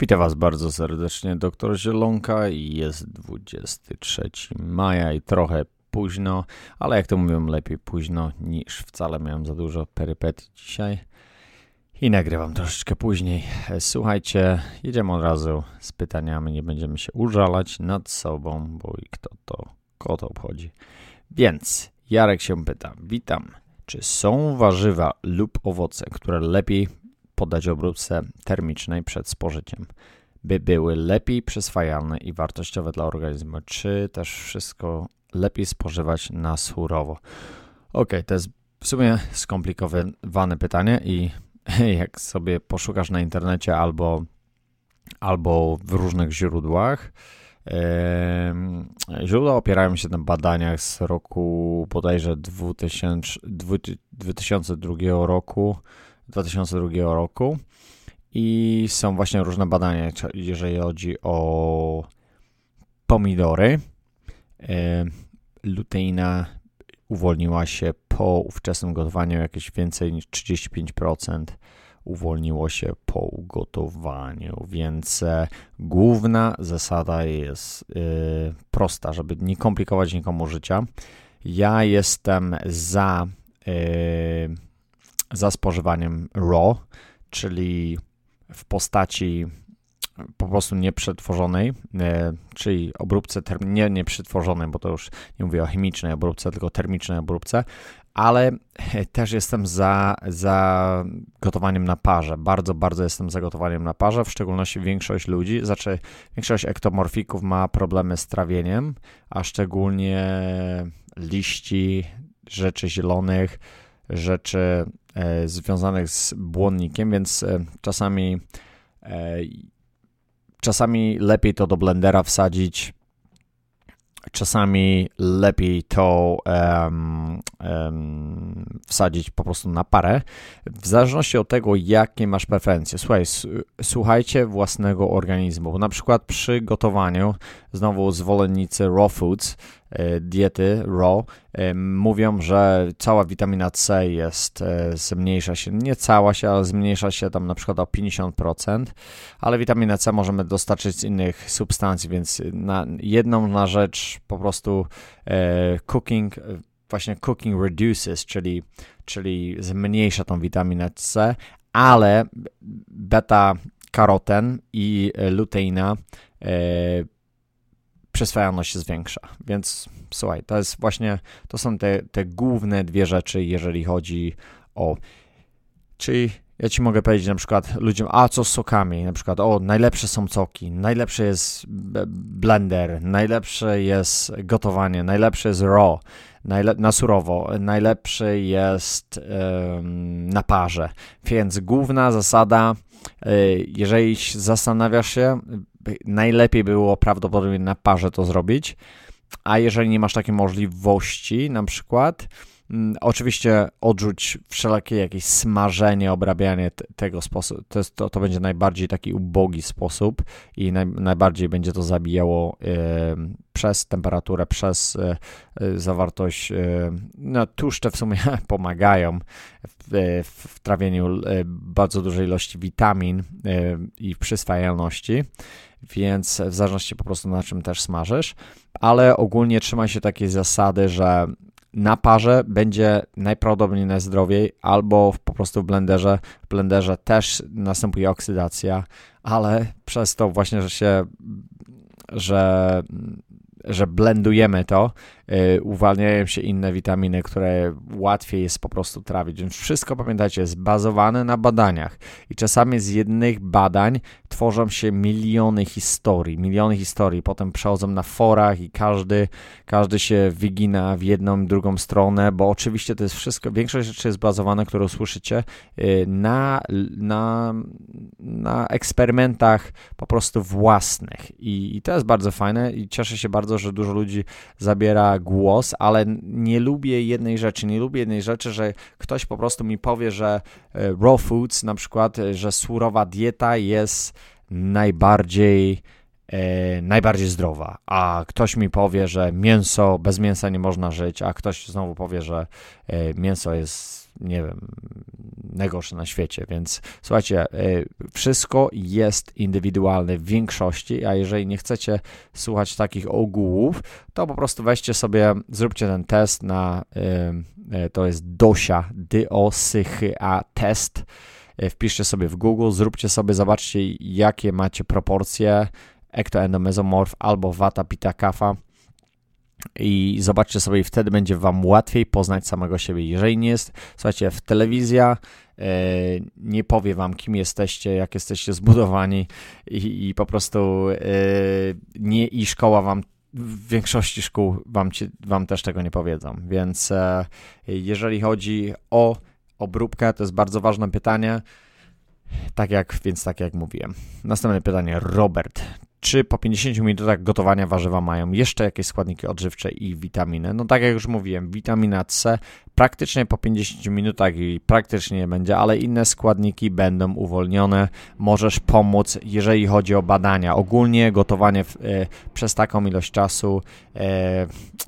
Witam Was bardzo serdecznie, doktor Zielonka. Jest 23 maja i trochę późno, ale jak to mówią, lepiej późno niż wcale. Miałem za dużo perypetii dzisiaj i nagrywam troszeczkę później. Słuchajcie, jedziemy od razu z pytaniami, nie będziemy się użalać nad sobą, bo i kto to, kogo to obchodzi. Więc Jarek się pyta, witam, czy są warzywa lub owoce, które lepiej podać obróbce termicznej przed spożyciem, by były lepiej przyswajalne i wartościowe dla organizmu, czy też wszystko lepiej spożywać na surowo? Ok, to jest w sumie skomplikowane pytanie i jak sobie poszukasz na internecie albo, albo w różnych źródłach, Źródła opierają się na badaniach z roku bodajże 2000, 2002 roku, 2002 roku i są właśnie różne badania, jeżeli chodzi o pomidory. Luteina uwolniła się po ówczesnym gotowaniu jakieś więcej niż 35% uwolniło się po ugotowaniu, więc e, główna zasada jest e, prosta, żeby nie komplikować nikomu życia. Ja jestem za e, za spożywaniem raw, czyli w postaci po prostu nieprzetworzonej, e, czyli obróbce, nie nieprzetworzonej, bo to już nie mówię o chemicznej obróbce, tylko termicznej obróbce, ale też jestem za, za gotowaniem na parze. Bardzo, bardzo jestem za gotowaniem na parze, w szczególności większość ludzi, znaczy większość ektomorfików ma problemy z trawieniem, a szczególnie liści, rzeczy zielonych, rzeczy E, związanych z błonnikiem, więc e, czasami e, czasami lepiej to do blendera wsadzić, czasami lepiej to um, um, wsadzić po prostu na parę, w zależności od tego, jakie masz preferencje. Słuchaj, słuchajcie własnego organizmu. Na przykład przy gotowaniu, znowu zwolennicy raw foods, diety raw e, mówią, że cała witamina C jest, e, zmniejsza się, nie cała się, ale zmniejsza się tam na przykład o 50%, ale witaminę C możemy dostarczyć z innych substancji, więc na jedną na rzecz po prostu cooking, właśnie cooking reduces, czyli, czyli zmniejsza tą witaminę C, ale beta karoten i luteina przyswajalność się zwiększa. Więc słuchaj, to jest właśnie, to są te, te główne dwie rzeczy, jeżeli chodzi o. Czyli ja ci mogę powiedzieć na przykład ludziom, a co z sokami? Na przykład, o, najlepsze są soki, najlepszy jest blender, najlepsze jest gotowanie, najlepsze jest raw, najle na surowo, najlepszy jest na parze. Więc główna zasada, y, jeżeli zastanawiasz się, najlepiej było prawdopodobnie na parze to zrobić, a jeżeli nie masz takiej możliwości, na przykład, mm, oczywiście odrzuć wszelakie jakieś smażenie, obrabianie tego sposobu. To, jest, to, to będzie najbardziej taki ubogi sposób i naj, najbardziej będzie to zabijało y, przez temperaturę, przez y, y, zawartość. no, tłuszcze w sumie pomagają w, w trawieniu bardzo dużej ilości witamin i w przyswajalności więc w zależności po prostu na czym też smażysz, ale ogólnie trzymaj się takiej zasady, że na parze będzie najprawdopodobniej najzdrowiej, albo po prostu w blenderze. W blenderze też następuje oksydacja, ale przez to właśnie, że się, że że blendujemy to, uwalniają się inne witaminy, które łatwiej jest po prostu trawić. Więc wszystko, pamiętajcie, jest bazowane na badaniach. I czasami z jednych badań tworzą się miliony historii, miliony historii. Potem przechodzą na forach i każdy, każdy się wygina w jedną drugą stronę, bo oczywiście to jest wszystko, większość rzeczy jest bazowana, które usłyszycie, yy, na, na, na eksperymentach po prostu własnych. I, I to jest bardzo fajne i cieszę się bardzo, że dużo ludzi zabiera głos, ale nie lubię jednej rzeczy. Nie lubię jednej rzeczy, że ktoś po prostu mi powie, że e, raw foods, na przykład, e, że surowa dieta jest najbardziej e, najbardziej zdrowa, a ktoś mi powie, że mięso, bez mięsa nie można żyć, a ktoś znowu powie, że e, mięso jest nie wiem, najgorsze na świecie, więc słuchajcie, wszystko jest indywidualne w większości, a jeżeli nie chcecie słuchać takich ogółów, to po prostu weźcie sobie, zróbcie ten test na, to jest DOSIA, D-O-S-H-A test, wpiszcie sobie w Google, zróbcie sobie, zobaczcie jakie macie proporcje ektoendomezomorf albo vata pita kapha i zobaczcie sobie i wtedy będzie wam łatwiej poznać samego siebie. Jeżeli nie jest, słuchajcie, w telewizja e, nie powie wam, kim jesteście, jak jesteście zbudowani i, i po prostu e, nie i szkoła wam w większości szkół wam, ci, wam też tego nie powiedzą. Więc e, jeżeli chodzi o obróbkę, to jest bardzo ważne pytanie. Tak jak, więc tak jak mówiłem. Następne pytanie, Robert. Czy po 50 minutach gotowania warzywa mają jeszcze jakieś składniki odżywcze i witaminy? No tak jak już mówiłem, witamina C praktycznie po 50 minutach i praktycznie nie będzie, ale inne składniki będą uwolnione. Możesz pomóc, jeżeli chodzi o badania. Ogólnie gotowanie w, e, przez taką ilość czasu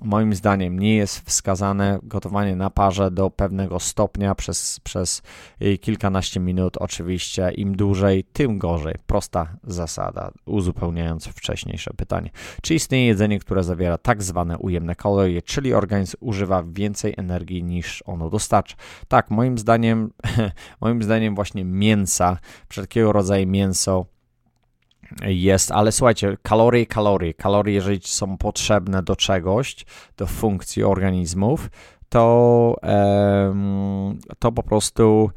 moim zdaniem nie jest wskazane. Gotowanie na parze do pewnego stopnia przez, przez e, kilkanaście minut. Oczywiście im dłużej, tym gorzej. Prosta zasada, uzupełniając wcześniejsze pytanie. Czy istnieje jedzenie, które zawiera tak zwane ujemne kalorie, czyli organizm używa więcej energii niż ono dostarcza. Tak, moim zdaniem, moim zdaniem właśnie mięsa, wszelkiego rodzaju mięso jest, ale słuchajcie, kalorie, kalorie, kalorie, jeżeli są potrzebne do czegoś, do funkcji organizmów, to, to po prostu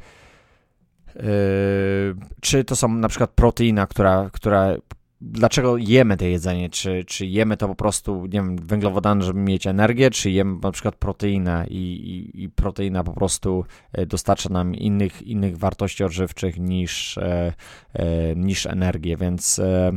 Yy, czy to są na przykład proteina, która, która dlaczego jemy to jedzenie? Czy, czy jemy to po prostu, nie wiem, węglowodany, żeby mieć energię, czy jemy na przykład proteinę i, i, i proteina po prostu e, dostarcza nam innych, innych wartości odżywczych niż, e, e, niż energię, więc e,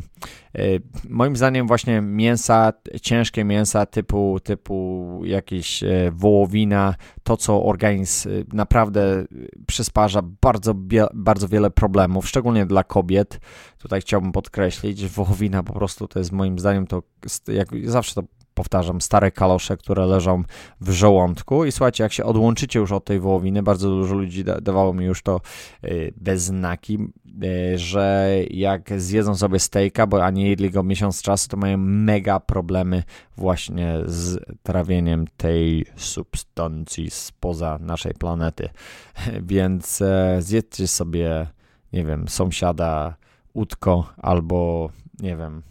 e, moim zdaniem właśnie mięsa, ciężkie mięsa typu, typu jakieś e, wołowina, to co organizm naprawdę przysparza bardzo, bardzo wiele problemów, szczególnie dla kobiet, tutaj chciałbym podkreślić, wołowina po prostu to jest moim zdaniem to, jak zawsze to powtarzam, stare kalosze, które leżą w żołądku i słuchajcie, jak się odłączycie już od tej wołowiny, bardzo dużo ludzi da dawało mi już to y, bez znaki, y, że jak zjedzą sobie stejka, bo ani jedli go miesiąc czasu, to mają mega problemy właśnie z trawieniem tej substancji spoza naszej planety. Więc e, zjedzcie sobie, nie wiem, sąsiada utko albo nie wiem,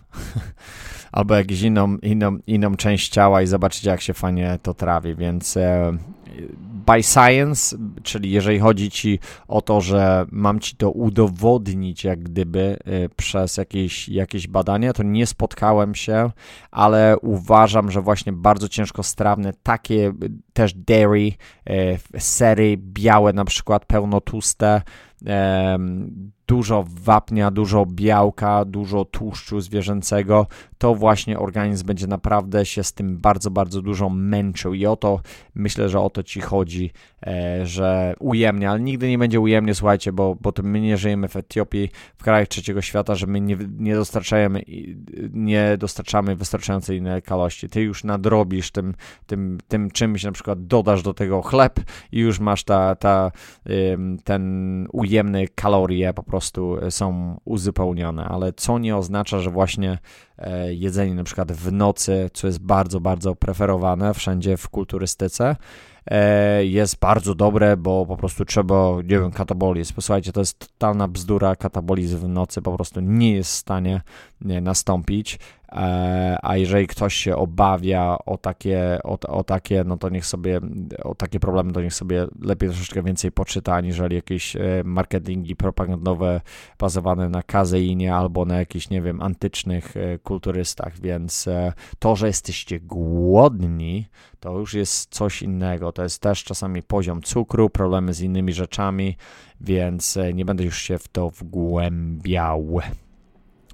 albo jakąś inną, inną, inną część ciała i zobaczycie, jak się fajnie to trawi, więc e, by science, czyli jeżeli chodzi ci o to, że mam ci to udowodnić jak gdyby e, przez jakieś, jakieś badania, to nie spotkałem się, ale uważam, że właśnie bardzo ciężko strawne, takie też dairy, e, sery białe na przykład, pełnotłuste, dużo wapnia, dużo białka, dużo tłuszczu zwierzęcego, to właśnie organizm będzie naprawdę się z tym bardzo, bardzo dużo męczył. I o to myślę, że o to ci chodzi, e, że ujemnie, ale nigdy nie będzie ujemnie, słuchajcie, bo, bo my nie żyjemy w Etiopii, w krajach trzeciego świata, że my nie, nie dostarczamy nie dostarczamy wystarczającej ilości. Ty już nadrobisz tym, tym, tym czymś, na przykład dodasz do tego chleb i już masz ta, ta, ten ujemny kalorie po prostu są uzupełnione, ale co nie oznacza, że właśnie E, jedzenie na przykład w nocy, co jest bardzo, bardzo preferowane wszędzie w kulturystyce, e, jest bardzo dobre, bo po prostu trzeba, nie wiem, katabolizm. Posłuchajcie, to jest totalna bzdura, katabolizm w nocy po prostu nie jest w stanie nastąpić. E, a jeżeli ktoś się obawia o takie, o, o, takie, no to niech sobie, o takie problemy, to niech sobie lepiej troszeczkę więcej poczyta, aniżeli jakieś e, marketingi propagandowe bazowane na kazeinie albo na jakichś, nie wiem, antycznych e, kulturystach, więc to, że jesteście głodni, to już jest coś innego, to jest też czasami poziom cukru, problemy z innymi rzeczami, więc nie będę już się w to wgłębiał.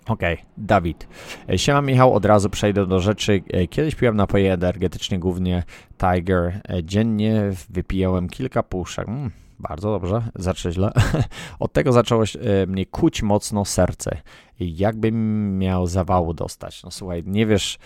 Okej, okay, Dawid. E, siema Michał, od razu przejdę do rzeczy. E, kiedyś piłem napoje energetyczne, głównie Tiger. E, dziennie wypijałem kilka puszek. Mm, bardzo dobrze, zacznie źle. Od tego zaczęło mnie kuć mocno serce. Jakbym miał zawału dostać. No słuchaj, nie wiesz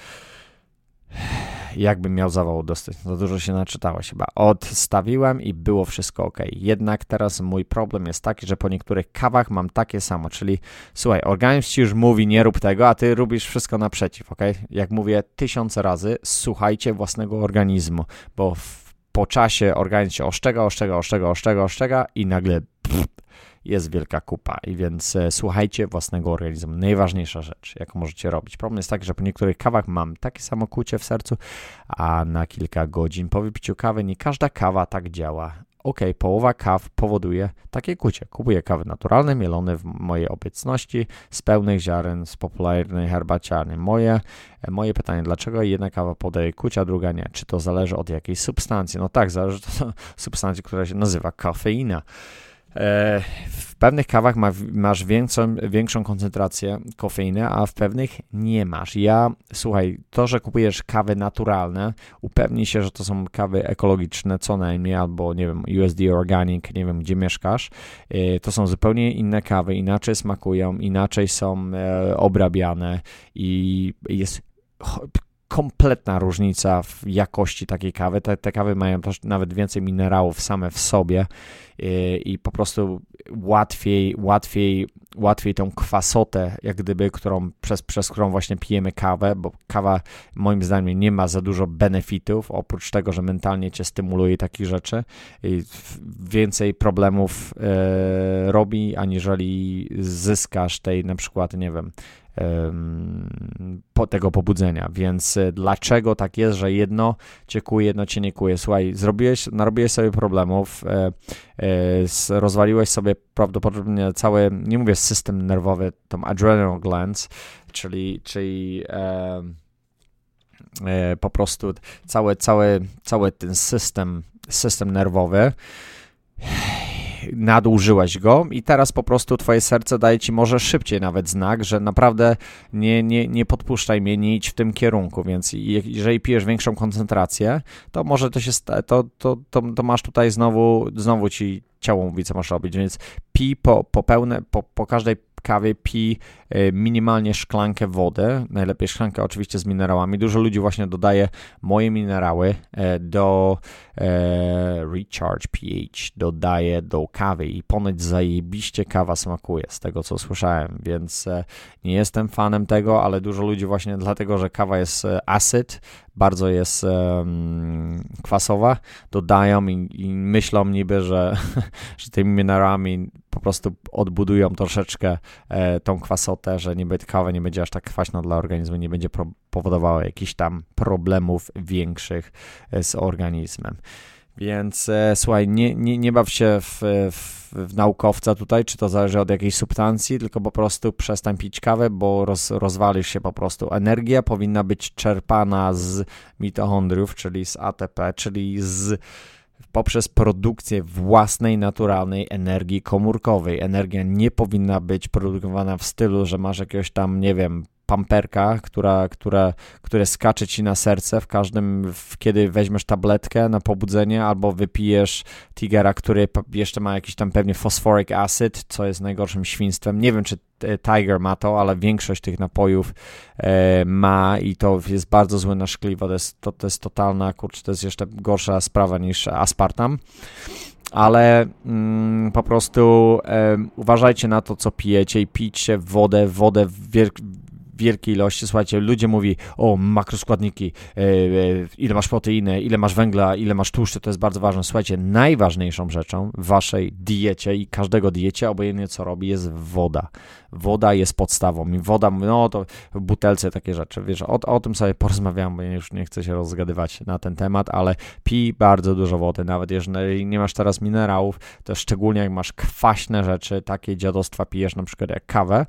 jakbym miał zawał dostać. Za dużo się naczytałeś chyba. Odstawiłem i było wszystko ok. Jednak teraz mój problem jest taki, że po niektórych kawach mam takie samo, czyli słuchaj, organizm ci już mówi nie rób tego, a ty robisz wszystko naprzeciw, ok? Jak mówię tysiące razy, słuchajcie własnego organizmu, bo po czasie organizm się oszczega, oszczega, oszczega, oszczega, oszczega i nagle pff, jest wielka kupa. I więc e, słuchajcie własnego organizmu. Najważniejsza rzecz, jaką możecie robić. Problem jest taki, że po niektórych kawach mam takie samo kucie w sercu, a na kilka godzin po wypiciu kawy nie każda kawa tak działa. Ok, połowa kaw powoduje takie kucie. Kupuję kawy naturalne, mielone w mojej obecności, z pełnych ziaren, z popularnej herbaciarni. Moje, e, moje pytanie, dlaczego jedna kawa podaje kucie, a druga nie? Czy to zależy od jakiejś substancji? No tak, zależy od substancji, która się nazywa kafeina. E, w pewnych kawach ma, masz większą, większą koncentrację kofeiny, a w pewnych nie masz. Ja, słuchaj, to, że kupujesz kawy naturalne, upewnij się, że to są kawy ekologiczne co najmniej, albo nie wiem, USD Organic, nie wiem, gdzie mieszkasz. E, to są zupełnie inne kawy, inaczej smakują, inaczej są e, obrabiane i jest kompletna różnica w jakości takiej kawy. Te, te kawy mają też nawet więcej minerałów same w sobie i, i, po prostu łatwiej, łatwiej, łatwiej tą kwasotę, jak gdyby, którą, przez, przez którą właśnie pijemy kawę, bo kawa moim zdaniem nie ma za dużo benefitów, oprócz tego, że mentalnie cię stymuluje takich rzeczy i więcej problemów e, robi, aniżeli zyskasz tej na przykład, nie wiem, po tego pobudzenia. Więc e, dlaczego tak jest, że jedno cię kuje, jedno cię nie kuje? Słuchaj, zrobiłeś, narobiłeś sobie problemów, e, e, rozwaliłeś sobie prawdopodobnie cały, nie mówię system nerwowy, tą adrenal glands, czyli, czyli po prostu cały, cały, cały ten system, system nerwowy nadużyłeś go i teraz po prostu twoje serce daje ci może szybciej nawet znak, że naprawdę nie, nie, nie podpuszczaj mnie, nie idź w tym kierunku, więc jeżeli pijesz większą koncentrację, to może to się, to, to, to, to masz tutaj znowu, znowu ci ciało mówi, co masz robić, więc pij po, po pełne, po, po każdej kawie pij e, minimalnie szklankę wody, najlepiej szklankę oczywiście z minerałami. Dużo ludzi właśnie dodaje moje minerały e, do e, Recharge pH, dodaje do kawy i ponoć zajebiście kawa smakuje z tego co słyszałem, więc nie jestem fanem tego, ale dużo ludzi właśnie dlatego, że kawa jest acid, bardzo jest um, kwasowa, dodają i, i, myślą niby, że, że tymi minerałami po prostu odbudują troszeczkę e, tą kwasotę, że niby kawa nie będzie aż tak kwaśna dla organizmu, nie będzie pro, powodowała jakichś tam problemów większych e, z organizmem. Więc e, słuchaj, nie, nie, nie baw się w, w, w, naukowca tutaj, czy to zależy od jakiejś substancji, tylko po prostu przestań pić kawę, bo roz, rozwalisz się po prostu. Energia powinna być czerpana z mitochondriów, czyli z ATP, czyli z poprzez produkcję własnej, naturalnej energii komórkowej. Energia nie powinna być produkowana w stylu, że masz jakiegoś tam, nie wiem, pamperka, która, która, które skacze ci na serce w każdym, w, kiedy weźmiesz tabletkę na pobudzenie albo wypijesz tigera, który jeszcze ma jakiś tam pewnie phosphoric acid, co jest najgorszym świństwem. Nie wiem, czy Tiger ma to, ale większość tych napojów e, ma i to jest bardzo złe na szkliwo. To jest, to, to jest totalna, kurczę, to jest jeszcze gorsza sprawa niż aspartam ale mm, po prostu e, uważajcie na to, co pijecie i pijcie wodę, wodę w wielkiej ilości. Słuchajcie, ludzie mówi o makroskładniki, e, e, ile masz proteiny, ile masz węgla, ile masz tłuszczy, to jest bardzo ważne. Słuchajcie, najważniejszą rzeczą w waszej diecie i każdego diecie, obojętnie co robi, jest woda. Woda jest podstawą i woda, no to w butelce takie rzeczy, wiesz, o, o tym sobie porozmawiam, bo ja już nie chcę się rozgadywać na ten temat, ale pij bardzo dużo wody, nawet jeżeli nie masz teraz minerałów, to szczególnie jak masz kwaśne rzeczy, takie dziadostwa pijesz na przykład jak kawę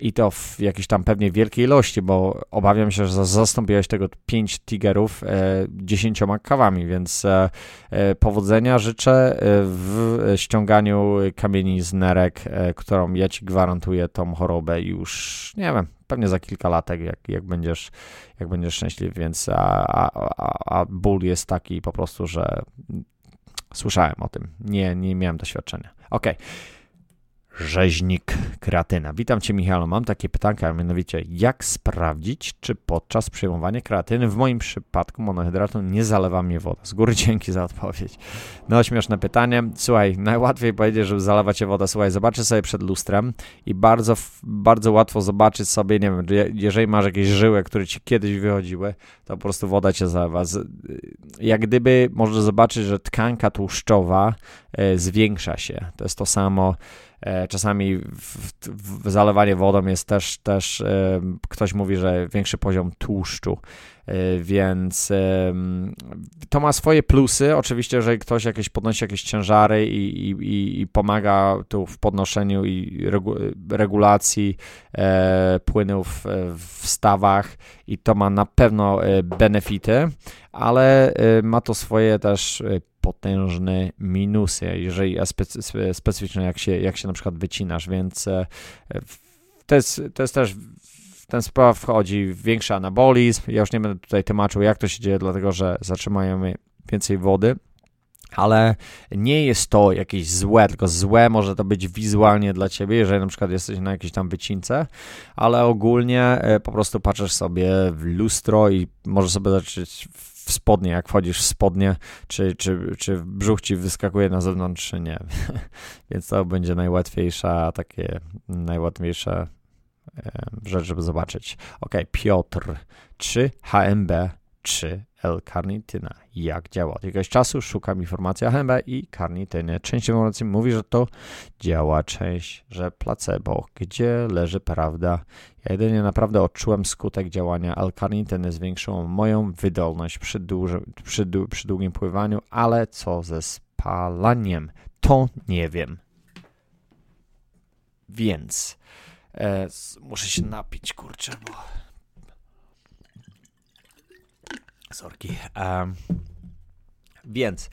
i to w jakiejś tam pewnie wielkiej ilości, bo obawiam się, że zastąpiłeś tego 5 tigerów e, 10 kawami, więc e, e, powodzenia życzę e, w ściąganiu kamieni z nerek, e, którą ja ci gwarantuję tą chorobę już, nie wiem, pewnie za kilka latek, jak, jak, będziesz, jak będziesz szczęśliwy, więc a, a, a ból jest taki po prostu, że słyszałem o tym, nie, nie miałem doświadczenia. Ok. Rzeźnik kreatyna. Witam Cię Michał, mam takie pytanka, a mianowicie jak sprawdzić, czy podczas przyjmowania kreatyny, w moim przypadku monohydratu, nie zalewa mnie woda? Z góry dzięki za odpowiedź. No śmieszne pytanie. Słuchaj, najłatwiej powiedzieć, żeby zalewać Cię woda. Słuchaj, zobaczę sobie przed lustrem i bardzo, bardzo łatwo zobaczyć sobie, nie wiem, jeżeli masz jakieś żyły, które Ci kiedyś wychodziły, to po prostu woda Cię zalewa. Jak gdyby możesz zobaczyć, że tkanka tłuszczowa e, zwiększa się. To jest to samo czasami w, w zalewanie wodą jest też, też e, ktoś mówi, że większy poziom tłuszczu, e, więc to ma swoje plusy. Oczywiście, jeżeli ktoś jakieś podnosi jakieś ciężary i, i, i pomaga tu w podnoszeniu i regulacji płynów w stawach i to ma na pewno benefity, ale ma to swoje też potężne minusy, jeżeli specy, specyficzne, jak się, jak się na przykład wycinasz, więc e, to jest, to jest też ten spraw wchodzi większy anabolizm. Ja już nie będę tutaj tłumaczył, jak to się dzieje, dlatego że zatrzymujemy więcej wody. Ale nie jest to jakieś złe, tylko złe może to być wizualnie dla ciebie, jeżeli na przykład jesteś na jakiejś tam wycince, ale ogólnie e, po prostu patrzysz sobie w lustro i możesz sobie zacząć w spodnie, jak wchodzisz w spodnie, czy, czy, czy brzuch ci wyskakuje na zewnątrz, czy nie. Więc to będzie najłatwiejsza, takie najłatwiejsza rzecz, żeby zobaczyć. Ok, Piotr, czy HMB, czy L-karnityna. Jak działa? Od jakiegoś czasu szukam informacji o HMB i karnitynie. Część informacji mówi, że to działa, część, że placebo. Gdzie leży prawda? Ja jedynie naprawdę odczułem skutek działania L-karnityny, zwiększyło moją wydolność przy, duży, przy, przy długim pływaniu, ale co ze spalaniem? To nie wiem. Więc e, muszę się napić, kurczę, bo Sorki. Um, więc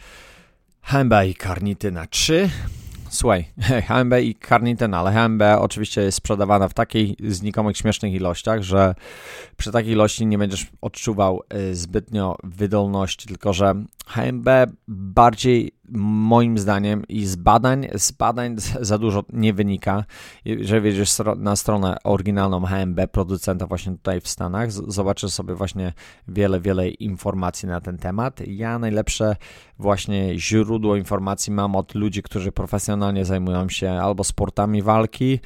HMB i karnityna 3. Słuchaj, HMB i karnityna, ale HMB oczywiście jest sprzedawana w takiej znikomych, śmiesznych ilościach, że przy takiej ilości nie będziesz odczuwał y, zbytnio wydolności, tylko że HMB bardziej moim zdaniem i z badań, z badań za dużo nie wynika. Jeżeli wejdziesz na stronę oryginalną HMB producenta właśnie tutaj w Stanach, zobaczysz sobie właśnie wiele, wiele informacji na ten temat. Ja najlepsze właśnie źródło informacji mam od ludzi, którzy profesjonalnie zajmują się albo sportami walki,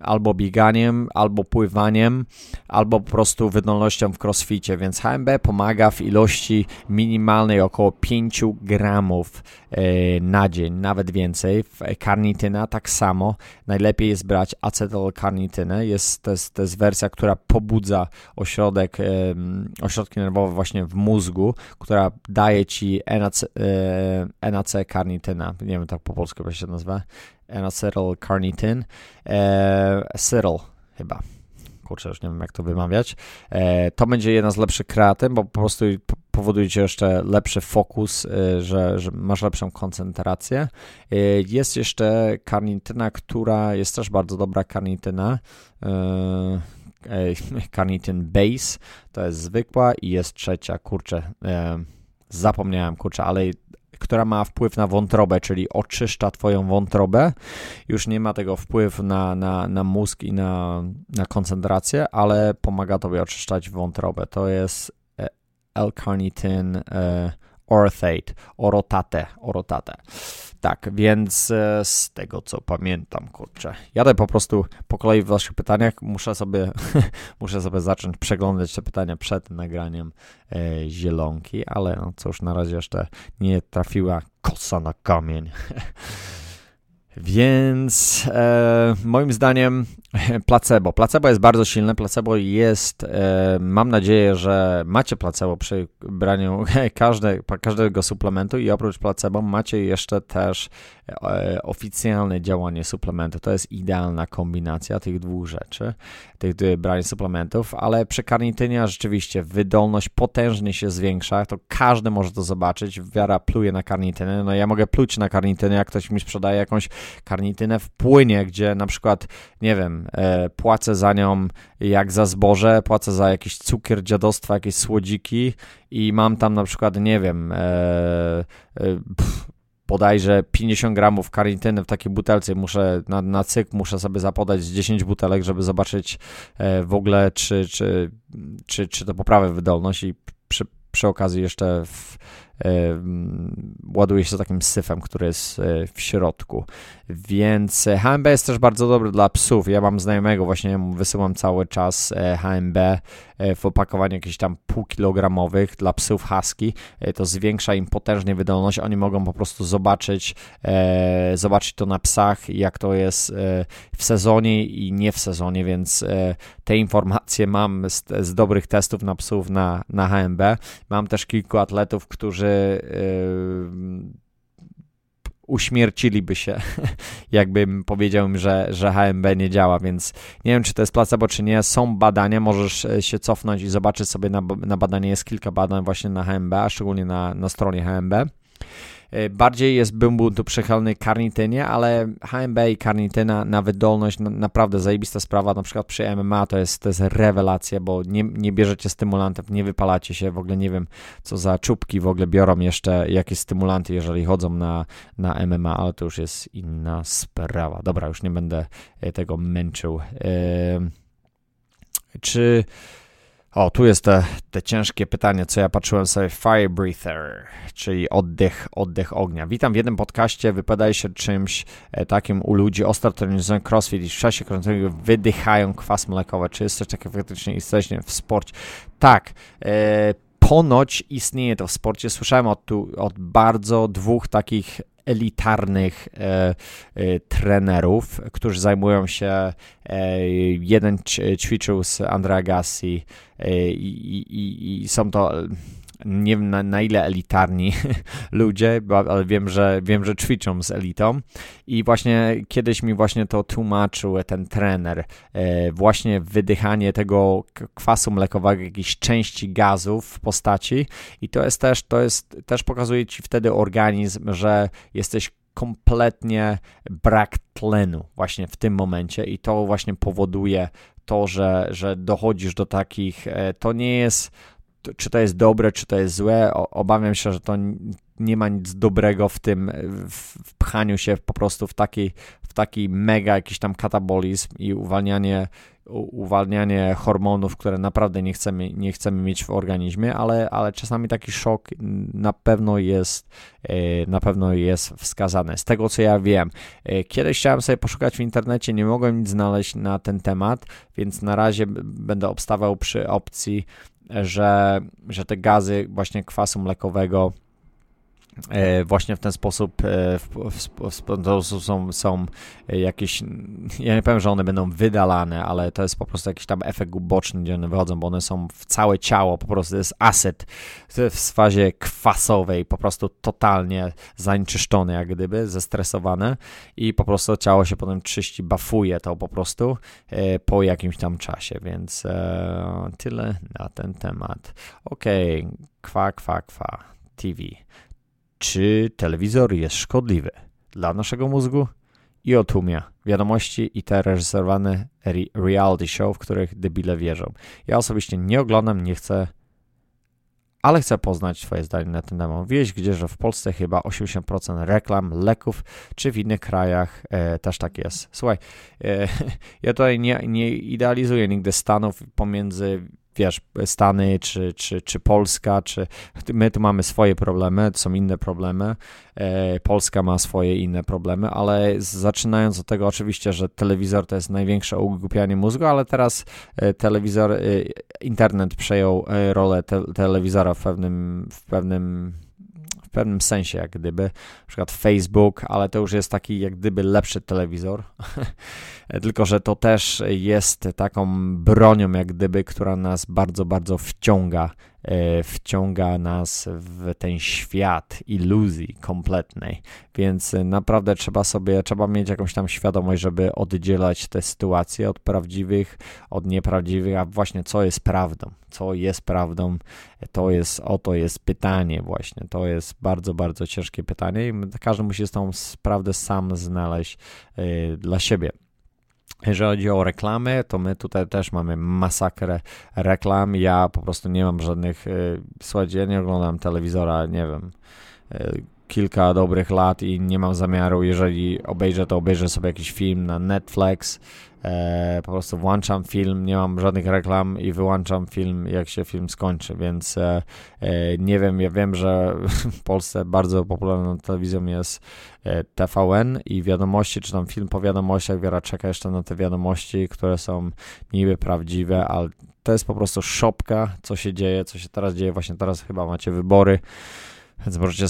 albo bieganiem, albo pływaniem, albo po prostu wydolnością w crossficie, więc HMB pomaga w ilości minimalnej około 5 gramów e, na dzień, nawet więcej. Karnityna tak samo. Najlepiej jest brać acetylkarnitynę. Jest, to, jest, to jest wersja, która pobudza ośrodek, ośrodki nerwowe właśnie w mózgu, która daje ci NAC, e, NAC karnityna. Nie wiem tak po polsku jak się nazywa. N-acetyl-carnitin. E, chyba kurczę, już nie wiem jak to wymawiać, e, to będzie jedna z lepszych kreatyn, bo po prostu powoduje ci jeszcze lepszy fokus, e, że, że masz lepszą koncentrację. E, jest jeszcze karnityna, która jest też bardzo dobra karnityna, Carnitine Base, to jest zwykła i jest trzecia, kurczę, zapomniałem, kurczę, ale która ma wpływ na wątrobę, czyli oczyszcza Twoją wątrobę. Już nie ma tego wpływu na, na, na mózg i na, na koncentrację, ale pomaga Tobie oczyszczać wątrobę. To jest e, L-carnitin e, orthate, orotate, orotate. Tak, więc e, z tego co pamiętam, kurczę, jadę po prostu po kolei w waszych pytaniach, muszę sobie, muszę sobie zacząć przeglądać te pytania przed nagraniem e, zielonki, ale no cóż, na razie jeszcze nie trafiła kosa na kamień. Więc e, moim zdaniem placebo. Placebo jest bardzo silne. Placebo jest, e, mam nadzieję, że macie placebo przy braniu każde, każdego suplementu i oprócz placebo macie jeszcze też e, oficjalne działanie suplementu. To jest idealna kombinacja tych dwóch rzeczy, tych brania suplementów, ale przy karnitynie rzeczywiście wydolność potężnie się zwiększa. To każdy może to zobaczyć. Wiara pluje na karnitynę. No ja mogę pluć na karnitynę, jak ktoś mi sprzedaje jakąś karnitynę w płynie, gdzie na przykład, nie wiem, płacę za nią jak za zboże, płacę za jakiś cukier dziadostwa, jakieś słodziki i mam tam na przykład, nie wiem, e, e, pff, bodajże 50 gramów karityny w takiej butelce. Muszę na, na cykl muszę sobie zapodać 10 butelek, żeby zobaczyć w ogóle, czy, czy, czy, czy to poprawia wydolność i przy, przy okazji jeszcze w, ładuje się takim syfem, który jest e, w środku. Więc HMB jest też bardzo dobry dla psów. Ja mam znajomego, właśnie wysyłam cały czas HMB e, e, w opakowaniu jakichś tam półkilogramowych dla psów husky. To zwiększa im potężnie wydolność. Oni mogą po prostu zobaczyć, zobaczyć to na psach, jak to jest w sezonie i nie w sezonie, więc te informacje mam z, z dobrych testów na psów na, na HMB. Mam też kilku atletów, którzy uśmierciliby się, jakbym powiedział im, że, że HMB nie działa, więc nie wiem, czy to jest placebo, czy nie. Są badania, możesz e, się cofnąć i zobaczyć sobie na, na badanie. Jest kilka badań właśnie na HMB, a szczególnie na, na stronie HMB. E, bardziej jest, bym tu przychylny karnitynie, ale HMB i karnityna na wydolność naprawdę zajebista sprawa. Na przykład przy MMA to jest, to jest rewelacja, bo nie, nie bierzecie stymulantów, nie wypalacie się. W ogóle nie wiem, co za czubki w ogóle biorą jeszcze jakieś stymulanty, jeżeli chodzą na, na MMA, ale to już jest inna sprawa. Dobra, już nie będę e, tego męczył. Yy, czy o, tu jest te, te ciężkie pytanie, co ja patrzyłem sobie. Fire breather, czyli oddech, oddech ognia. Witam w jednym podcaście, wypowiadaj się czymś e, takim u ludzi ostro trenujących crossfit i w czasie kręcenia wydychają kwas mlekowy. Czy jest coś takiego faktycznie istotnie w sporcie? Tak. E, ponoć istnieje to w sporcie. Słyszałem od, tu, od bardzo dwóch takich elitarnych e, e, trenerów, którzy zajmują się, e, jeden ćwiczył z Andrea Gassi e, i, i, i są to nie wiem na, na, ile elitarni ludzie, ale wiem że, wiem, że ćwiczą z elitą. I właśnie kiedyś mi właśnie to tłumaczył ten trener. E, właśnie wydychanie tego kwasu mlekowego, jakiejś części gazów w postaci. I to jest też, to jest, też pokazuje ci wtedy organizm, że jesteś kompletnie brak tlenu właśnie w tym momencie i to właśnie powoduje to, że, że dochodzisz do takich, e, to nie jest czy to jest dobre, czy to jest złe. Obawiam się, że to nie ma nic dobrego w tym, w pchaniu się po prostu w taki, w taki mega jakiś tam katabolizm i uwalnianie, uwalnianie hormonów, które naprawdę nie chcemy, nie chcemy mieć w organizmie, ale, ale czasami taki szok na pewno jest e, na pewno jest wskazany. Z tego co ja wiem, e, kiedyś chciałem sobie poszukać w internecie, nie mogłem nic znaleźć na ten temat, więc na razie będę obstawał przy opcji że, że te gazy właśnie kwasu mlekowego właśnie w ten sposób e, w, w, w, są, są jakieś, ja nie powiem, że one będą wydalane, ale to jest po prostu jakiś tam efekt uboczny, gdzie one wychodzą, bo one są w całe ciało, po prostu jest aset w fazie kwasowej, po prostu totalnie zanieczyszczone jak gdyby, zestresowane i po prostu ciało się potem czyści, bafuje to po prostu e, po jakimś tam czasie, więc tyle na ten temat. Okej, okay. kwa, kwa, kwa, TV czy telewizor jest szkodliwy dla naszego mózgu i otłumia wiadomości i te reżyserowane reality show, w których debile wierzą. Ja osobiście nie oglądam, nie chcę, ale chcę poznać Twoje zdanie na ten temat. Wieś, gdzie, że w Polsce chyba 80% reklam leków, czy w innych krajach e, też tak jest. Słuchaj, e, ja tutaj nie, nie idealizuję nigdy Stanów pomiędzy wiesz, Stany, czy, czy, czy Polska, czy my tu mamy swoje problemy, to są inne problemy, e, Polska ma swoje inne problemy, ale zaczynając od tego oczywiście, że telewizor to jest największe ugłupianie mózgu, ale teraz e, telewizor, e, internet przejął rolę te, telewizora w pewnym, w pewnym pewnym sensie, jak gdyby, na przykład Facebook, ale to już jest taki jak gdyby lepszy telewizor, tylko że to też jest taką bronią, jak gdyby, która nas bardzo, bardzo wciąga wciąga nas w ten świat iluzji kompletnej. Więc naprawdę trzeba sobie, trzeba mieć jakąś tam świadomość, żeby oddzielać te sytuacje od prawdziwych, od nieprawdziwych, a właśnie co jest prawdą. Co jest prawdą, to jest, oto jest pytanie właśnie. To jest bardzo, bardzo ciężkie pytanie i każdy musi tą prawdę sam znaleźć yy, dla siebie. Jeżeli chodzi o reklamy, to my tutaj też mamy masakrę reklam. Ja po prostu nie mam żadnych. Y, słuchajcie, ja nie oglądam telewizora, nie wiem, y, kilka dobrych lat i nie mam zamiaru, jeżeli obejrzę, to obejrzę sobie jakiś film na Netflix. E, po prostu włączam film, nie mam żadnych reklam i wyłączam film, jak się film skończy, więc e, e, nie wiem, ja wiem, że w Polsce bardzo popularną telewizją jest TVN i wiadomości, czy tam film po wiadomościach, Wiera czeka jeszcze na te wiadomości, które są niby prawdziwe, ale to jest po prostu szopka, co się dzieje, co się teraz dzieje, właśnie teraz chyba macie wybory, więc możecie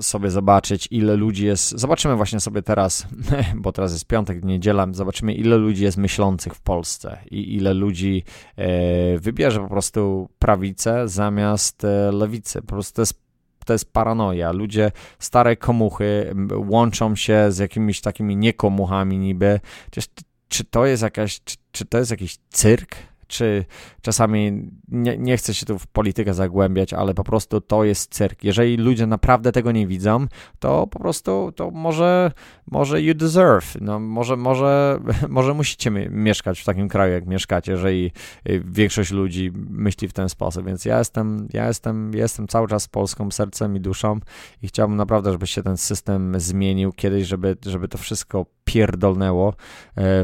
sobie, zobaczyć, ile ludzi jest. Zobaczymy właśnie sobie teraz, bo teraz jest piątek, niedziela, zobaczymy, ile ludzi jest myślących w Polsce i ile ludzi e, wybierze po prostu prawicę zamiast e, lewicy. Po prostu to jest to jest paranoia. Ludzie, stare komuchy łączą się z jakimiś takimi niekomuchami niby. Czy, czy to jest jakaś, czy, czy to jest jakiś cyrk? Czy czasami nie, nie chcę się tu w politykę zagłębiać, ale po prostu to jest cyrk. Jeżeli ludzie naprawdę tego nie widzą, to po prostu to może, może you deserve, no może, może, może musicie mieszkać w takim kraju, jak mieszkacie, jeżeli y, większość ludzi myśli w ten sposób, więc ja jestem, ja jestem, jestem cały czas Polską sercem i duszą i chciałbym naprawdę, żeby się ten system zmienił kiedyś, żeby, żeby to wszystko pierdolnęło e,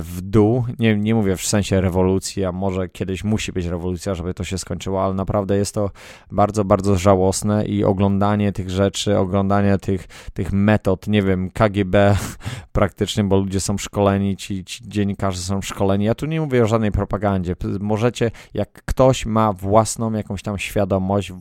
w dół. Nie, nie mówię w sensie rewolucji, a może kiedyś musi być rewolucja, żeby to się skończyło, ale naprawdę jest to bardzo, bardzo żałosne i oglądanie tych rzeczy, oglądanie tych, tych metod, nie wiem, KGB praktycznie, bo ludzie są szkoleni, ci, ci dziennikarze są szkoleni. Ja tu nie mówię o żadnej propagandzie. Możecie, jak ktoś ma własną jakąś tam świadomość,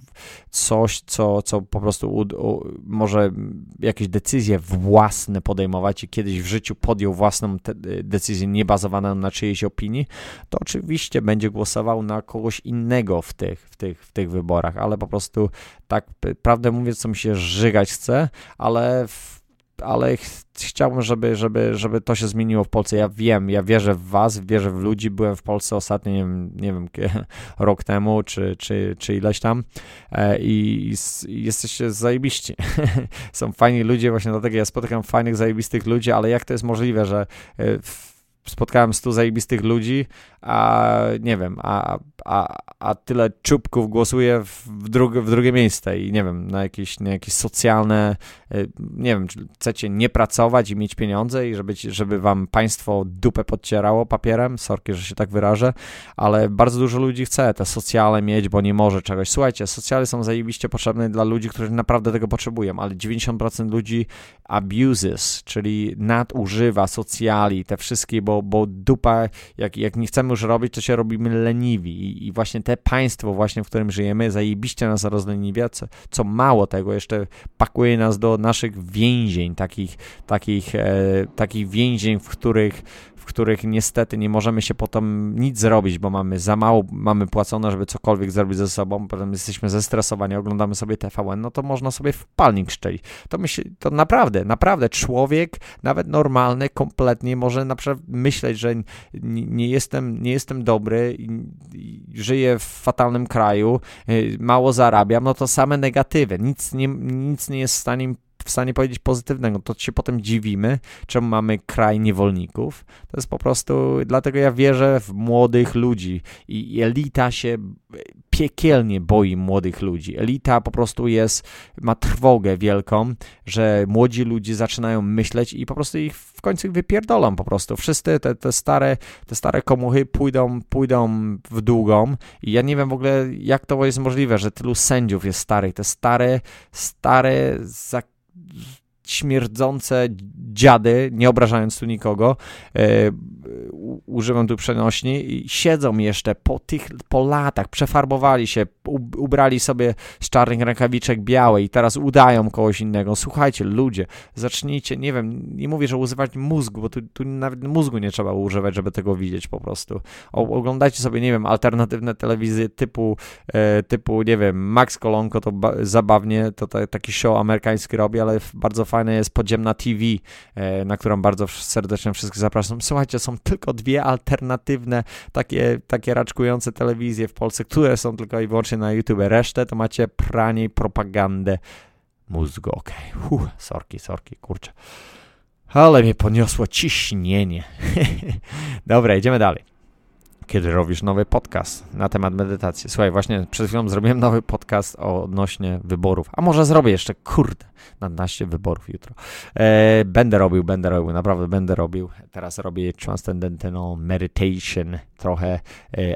coś, co, co po prostu u, u, może jakieś decyzje własne podejmować i kiedyś w życiu podjął własną decyzję niebazowaną na czyjejś opinii, to oczywiście będzie głosował na kogoś innego w tych, w tych, w tych wyborach, ale po prostu tak prawdę mówiąc, co mi się żygać chce, ale w ale ch chciałbym, żeby, żeby, żeby to się zmieniło w Polsce. Ja wiem, ja wierzę w was, wierzę w ludzi. Byłem w Polsce ostatnio, nie wiem, nie wiem rok temu, czy, czy, czy ileś tam e, i, i jesteście zajebiści. Są fajni ludzie, właśnie dlatego ja spotykam fajnych, zajebistych ludzi, ale jak to jest możliwe, że e, spotkałem stu zajebistych ludzi, a nie wiem, a, a, a tyle czubków głosuje w, drugie, w drugie miejsce i nie wiem, na jakieś, na jakieś socjalne, y, nie wiem, czy chcecie nie pracować i mieć pieniądze i żeby, żeby wam państwo dupę podcierało papierem, sorki, że się tak wyrażę, ale bardzo dużo ludzi chce te socjale mieć, bo nie może czegoś. Słuchajcie, socjale są zajebiście potrzebne dla ludzi, którzy naprawdę tego potrzebują, ale 90% ludzi abuses, czyli nadużywa socjali, te wszystkie, bo, bo dupa, jak, jak nie chcemy już robić, to się robimy leniwi. I, i właśnie te państwo właśnie, w którym żyjemy, zajebiście nas rozleniwia, co, co mało tego, jeszcze pakuje nas do naszych więzień, takich, takich, e, takich więzień, w których w których niestety nie możemy się potem nic zrobić, bo mamy za mało, mamy płacone, żeby cokolwiek zrobić ze sobą, potem jesteśmy zestresowani, oglądamy sobie TVN, no to można sobie w palnik szczelić. To, myśl, to naprawdę, naprawdę człowiek, nawet normalny, kompletnie może na przykład myśleć, że nie, jestem, nie jestem dobry, żyję w fatalnym kraju, y, mało zarabiam, no to same negatywy, nic nie, nic nie jest w stanie w stanie powiedzieć pozytywnego, to się potem dziwimy, czemu mamy kraj niewolników. To jest po prostu, dlatego ja wierzę w młodych ludzi i elita się piekielnie boi młodych ludzi. Elita po prostu jest, ma trwogę wielką, że młodzi ludzie zaczynają myśleć i po prostu ich w końcu wypierdolą po prostu. Wszyscy te, te, stare, te stare komuchy pójdą, pójdą w długą i ja nie wiem w ogóle, jak to jest możliwe, że tylu sędziów jest starych. Te stare, stare, zak śmierdzące dziady, nie obrażając tu nikogo, e, używam tu przenośni, siedzą jeszcze po tych, po latach, przefarbowali się, ubrali sobie z czarnych rękawiczek białe i teraz udają kogoś innego. Słuchajcie, ludzie, zacznijcie, nie wiem, nie mówię, że używać mózgu, bo tu, tu nawet mózgu nie trzeba używać, żeby tego widzieć po prostu. O, oglądajcie sobie, nie wiem, alternatywne telewizje typu, e, typu nie wiem, Max Kolonko to zabawnie, to taki show amerykański robi, ale bardzo jest Podziemna TV, e, na którą bardzo serdecznie wszystkich zapraszam. Słuchajcie, są tylko dwie alternatywne, takie, takie raczkujące telewizje w Polsce, które są tylko i wyłącznie na YouTube. Resztę to macie pranie i propagandę mózgu. Okej, okay. sorki, sorki, kurczę. Ale mnie poniosło ciśnienie. Dobra, idziemy dalej. Kiedy robisz nowy podcast na temat medytacji. Słuchaj, właśnie przed chwilą zrobiłem nowy podcast odnośnie wyborów, a może zrobię jeszcze, kurde, na 12 wyborów jutro. E, będę robił, będę robił, naprawdę będę robił. Teraz robię Transcendental Meditation, trochę e,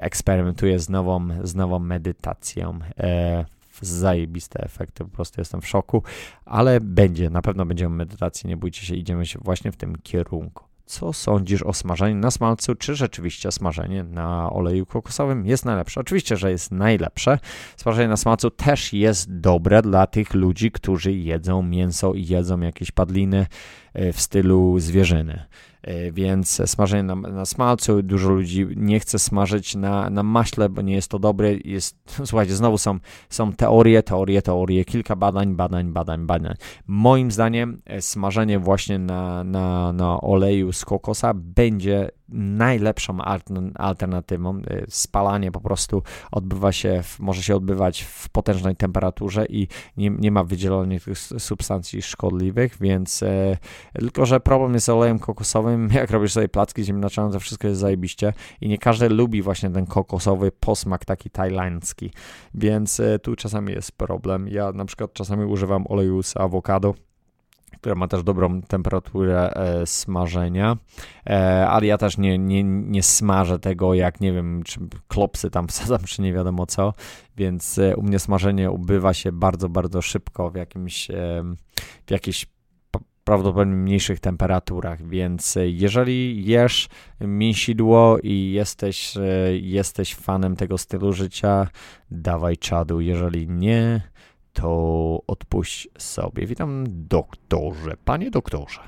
eksperymentuję z nową, z nową medytacją. E, zajebiste efekty, po prostu jestem w szoku, ale będzie, na pewno będziemy medytacji, nie bójcie się, idziemy się właśnie w tym kierunku. Co sądzisz o smażeniu na smalcu? Czy rzeczywiście smażenie na oleju kokosowym jest najlepsze? Oczywiście, że jest najlepsze. Smażenie na smalcu też jest dobre dla tych ludzi, którzy jedzą mięso i jedzą jakieś padliny e, w stylu zwierzyny. E, więc smażenie na, na, smalcu, dużo ludzi nie chce smażyć na, na maśle, bo nie jest to dobre. Jest, słuchajcie, znowu są, są teorie, teorie, teorie, kilka badań, badań, badań, badań. Moim zdaniem e, smażenie właśnie na, na, na oleju z kokosa będzie najlepszą alternatywą. Y, spalanie po prostu odbywa się, może się odbywać w potężnej temperaturze i nie, nie ma wydzielania tych substancji szkodliwych, więc e, tylko, że problem jest z olejem kokosowym, jak robisz sobie placki ziemniaczane, to wszystko jest zajebiście i nie każdy lubi właśnie ten kokosowy posmak taki tajlandzki, więc e, tu czasami jest problem. Ja na przykład czasami używam oleju z awokado, która ma też dobrą temperaturę e, smażenia, e, ale ja też nie, nie, nie smażę tego jak, nie wiem, czy klopsy tam wsadzam, czy nie wiadomo co, więc e, u mnie smażenie ubywa się bardzo, bardzo szybko w jakimś, e, w jakichś prawdopodobnie mniejszych temperaturach, więc e, jeżeli jesz mięsidło i jesteś, e, jesteś fanem tego stylu życia, dawaj czadu, jeżeli nie, to odpuść sobie. Witam doktorze. Panie doktorze,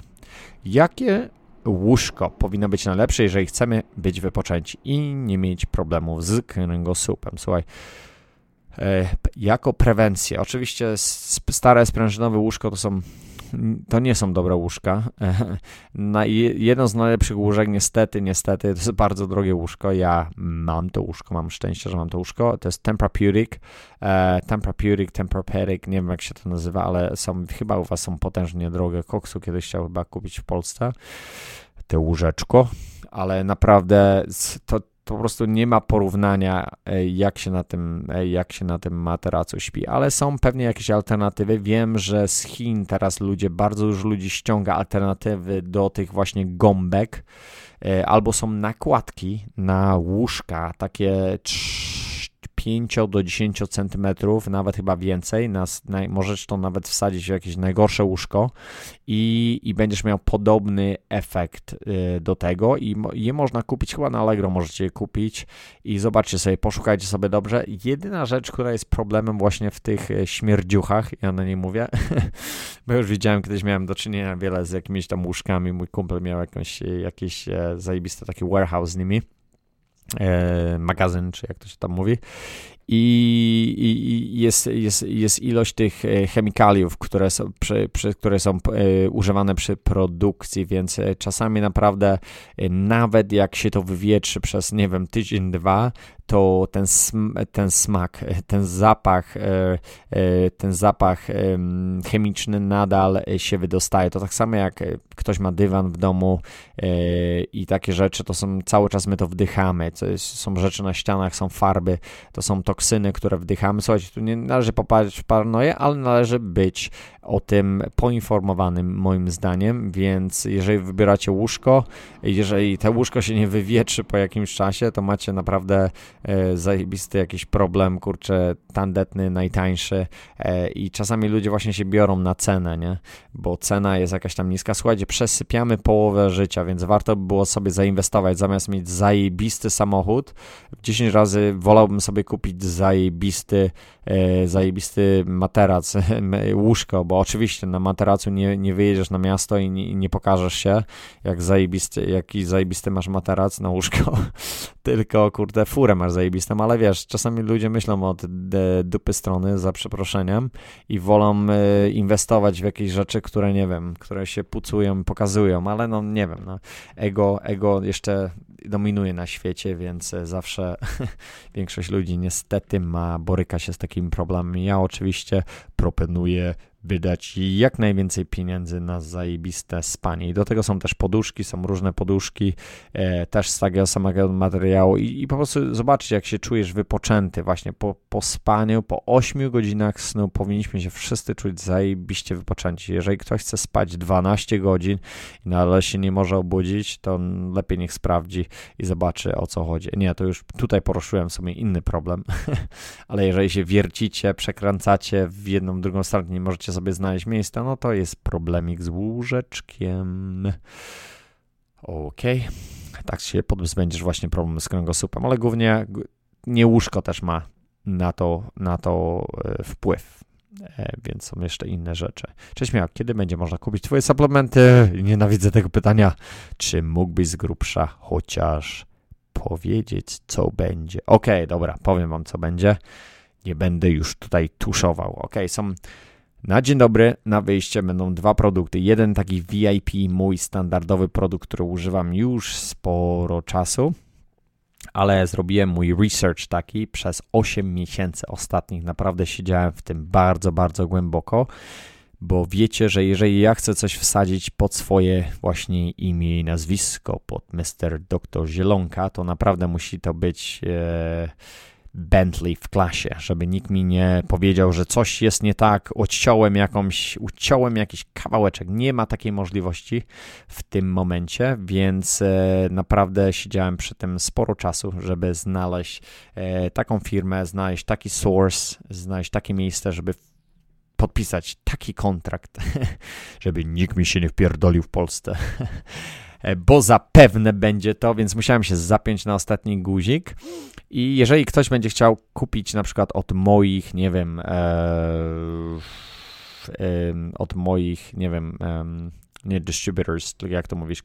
jakie łóżko powinno być najlepsze, jeżeli chcemy być wypoczęci i nie mieć problemów z kręgosłupem? Słuchaj, e, jako prewencję, oczywiście stare sprężynowe łóżko to są to nie są dobre łóżka. Jedno z najlepszych łóżek, niestety, niestety, to jest bardzo drogie łóżko. Ja mam to łóżko, mam szczęście, że mam to łóżko. To jest Tempur-Pedic, e, Tempur-Pedic, Tempur-Pedic, nie wiem jak się to nazywa, ale są, chyba u was są potężnie drogie. Koksu kiedyś chciał chyba kupić w Polsce te łóżeczko, ale naprawdę to, po prostu nie ma porównania, jak się na tym, jak się na tym materacu śpi, ale są pewnie jakieś alternatywy. Wiem, że z Chin teraz ludzie, bardzo dużo ludzi ściąga alternatywy do tych właśnie gąbek, e, albo są nakładki na łóżka, takie 5 do 10 centymetrów, nawet chyba więcej. Nas, naj, możesz to nawet wsadzić w jakieś najgorsze łóżko i, i będziesz miał podobny efekt y, do tego. I je można kupić chyba na Allegro, możecie je kupić i zobaczcie sobie, poszukajcie sobie dobrze. Jedyna rzecz, która jest problemem właśnie w tych e, śmierdziuchach, ja na nie mówię, bo już widziałem, kiedyś miałem do czynienia wiele z jakimiś tam łóżkami. Mój kumpel miał jakąś, jakieś e, zajebiste taki warehouse z nimi magazyn, czy jak to się tam mówi. I, i jest, jest, jest ilość tych e, chemikaliów, które są, przy, przy, które są e, używane przy produkcji, więc czasami naprawdę nawet jak się to wywietrzy przez, nie wiem, tydzień, dwa, to ten, sm ten smak, ten zapach, e, e, ten zapach chemiczny nadal się wydostaje. To tak samo jak ktoś ma dywan w domu e, i takie rzeczy, to są cały czas my to wdychamy. To jest, są rzeczy na ścianach, są farby, to są toksyny, które wdychamy. Słuchajcie, tu nie należy popaść w paranoję, ale należy być o tym poinformowanym moim zdaniem, więc jeżeli wybieracie łóżko, jeżeli te łóżko się nie wywietrzy po jakimś czasie, to macie naprawdę e, zajebisty jakiś problem, kurczę, tandetny, najtańszy e, i czasami ludzie właśnie się biorą na cenę, nie? Bo cena jest jakaś tam niska. Słuchajcie, przesypiamy połowę życia, więc warto by było sobie zainwestować, zamiast mieć zajebisty samochód, 10 razy wolałbym sobie kupić zajebisty, e, zajebisty materac, łóżko, bo oczywiście na materacu nie, nie wyjedziesz na miasto i nie, nie pokażesz się, jak zajebisty, jaki zajebisty masz materac na łóżko, tylko kurde furę masz zajebistą, ale wiesz, czasami ludzie myślą od dupy strony, za przeproszeniem i wolą e, inwestować w jakieś rzeczy, które nie wiem, które się pucują, pokazują, ale no nie wiem, no, ego, ego jeszcze dominuje na świecie, więc zawsze większość ludzi niestety ma, boryka się z takimi problemami. Ja oczywiście proponuję wydać jak najwięcej pieniędzy na zajebiste spanie. I do tego są też poduszki, są różne poduszki, e, też z takiego samego materiału I, i po prostu zobaczcie, jak się czujesz wypoczęty właśnie po, po spaniu, po 8 godzinach snu powinniśmy się wszyscy czuć zajebiście wypoczęci. Jeżeli ktoś chce spać 12 godzin i nadal się nie może obudzić, to lepiej niech sprawdzi i zobaczy o co chodzi. Nie, to już tutaj poruszyłem sobie inny problem, ale jeżeli się wiercicie, przekręcacie w jedną, drugą stronę, nie możecie sobie znaleźć miejsca, no to jest problemik z łóżeczkiem. Okej. Okay. Tak się podbędziesz właśnie problem z kręgosłupem, ale głównie nie łóżko też ma na to, na to e, wpływ. E, więc są jeszcze inne rzeczy. Cześć Miał, kiedy będzie można kupić Twoje suplementy? Nienawidzę tego pytania. Czy mógłbyś z grubsza chociaż powiedzieć, co będzie? Okej, okay, dobra, powiem Wam, co będzie. Nie będę już tutaj tuszował. Ok, są na dzień dobry, na wyjście będą dwa produkty. Jeden taki VIP, mój standardowy produkt, który używam już sporo czasu, ale zrobiłem mój research taki przez 8 miesięcy ostatnich. Naprawdę siedziałem w tym bardzo, bardzo głęboko, bo wiecie, że jeżeli ja chcę coś wsadzić pod swoje właśnie imię i nazwisko, pod Mr. Dr. Zielonka, to naprawdę musi to być. E, Bentley w klasie, żeby nikt mi nie powiedział, że coś jest nie tak, odciąłem jakąś, uciąłem jakiś kawałeczek. Nie ma takiej możliwości w tym momencie, więc e, naprawdę siedziałem przy tym sporo czasu, żeby znaleźć e, taką firmę, znaleźć taki source, znaleźć takie miejsce, żeby podpisać taki kontrakt, żeby nikt mi się nie wpierdolił w Polsce. E, bo zapewne będzie to, więc musiałem się zapiąć na ostatni guzik. I jeżeli ktoś będzie chciał kupić na przykład od moich, nie wiem, e, e, od moich, nie wiem, e, nie distributors, jak to mówisz,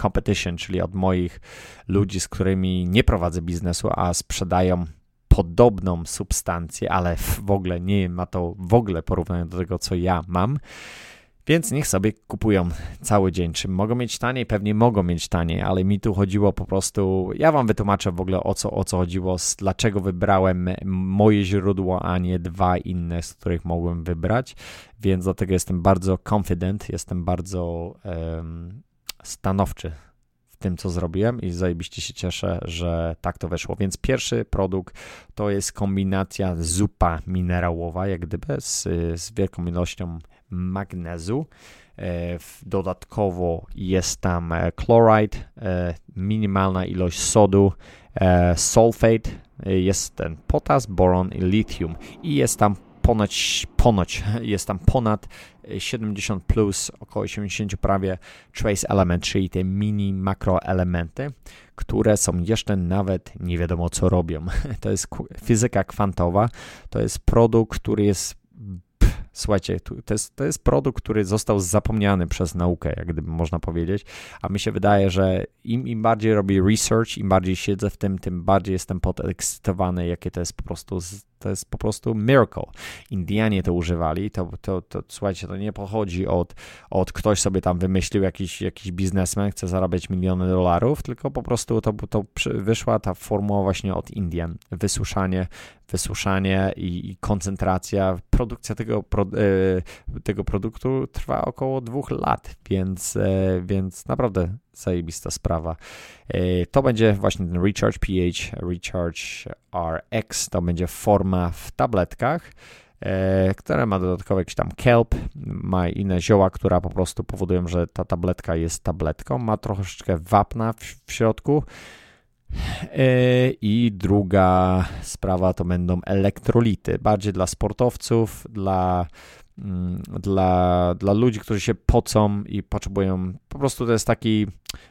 competition, czyli od moich ludzi, z którymi nie prowadzę biznesu, a sprzedają podobną substancję, ale w ogóle nie ma to w ogóle porównania do tego, co ja mam, więc niech sobie kupują cały dzień. Czy mogą mieć taniej? Pewnie mogą mieć taniej, ale mi tu chodziło po prostu. Ja wam wytłumaczę w ogóle o co, o co chodziło, dlaczego wybrałem moje źródło, a nie dwa inne, z których mogłem wybrać. Więc dlatego jestem bardzo confident, jestem bardzo um, stanowczy w tym, co zrobiłem i zajebiście się cieszę, że tak to weszło. Więc pierwszy produkt to jest kombinacja zupa minerałowa, jak gdyby z, z wielką ilością magnezu. E, dodatkowo jest tam e, chloride, e, minimalna ilość sodu, sulfate, jest ten potas, boron i lithium i jest tam ponoć, ponoć jest tam ponad 70 plus, około 80 prawie trace element, czyli te mini makroelementy, które są jeszcze nawet nie wiadomo co robią. To jest fizyka kwantowa, to jest produkt, który jest Słuchajcie, to jest, to jest produkt, który został zapomniany przez naukę, jak gdyby można powiedzieć, a mi się wydaje, że im, im bardziej robię research, im bardziej siedzę w tym, tym bardziej jestem podekscytowany, jakie to jest po prostu to jest po prostu miracle. Indianie to używali, to, to, to słuchajcie, to nie pochodzi od, od ktoś sobie tam wymyślił, jakiś, jakiś biznesmen, chce zarabiać miliony dolarów, tylko po prostu to, to wyszła ta formuła właśnie od Indian. Wysuszanie, wysuszanie i, i koncentracja. Produkcja tego, pro, e, tego produktu trwa około dwóch lat, więc, e, więc naprawdę zajebista sprawa. E, to będzie właśnie ten Recharge PH, Recharge RX, to będzie forma w tabletkach, które ma dodatkowo jakiś tam kelp, ma inne zioła, które po prostu powodują, że ta tabletka jest tabletką, ma troszeczkę wapna w, w środku. E, I druga sprawa to będą elektrolity, bardziej dla sportowców, dla Mm, dla, dla ludzi, którzy się pocą i potrzebują, po prostu to jest taki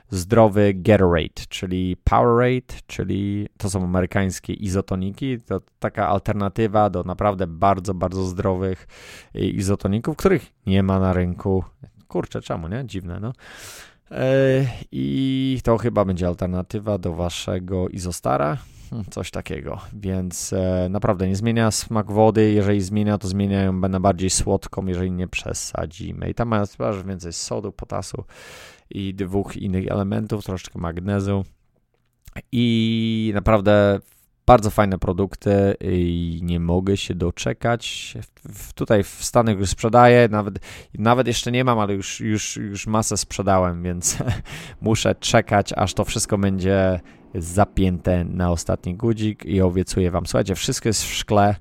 zdrowy Gatorade, czyli Powerade, czyli to są amerykańskie izotoniki, to taka alternatywa do naprawdę bardzo, bardzo zdrowych izotoników, których nie ma na rynku. Kurczę, czemu, nie? Dziwne, no. E, I to chyba będzie alternatywa do waszego izostara, Hmm, coś takiego, więc e, naprawdę nie zmienia smak wody, jeżeli zmienia, to zmieniają na bardziej słodką, jeżeli nie przesadzimy. I tam masz więcej sodu, potasu i dwóch innych elementów, troszeczkę magnezu. I naprawdę bardzo fajne produkty i nie mogę się doczekać. Tutaj w Stanach już sprzedaję, nawet, nawet jeszcze nie mam, ale już, już, już masę sprzedałem, więc muszę czekać, aż to wszystko będzie zapięte na ostatni gudzik i obiecuję Wam, słuchajcie, wszystko jest w szkle,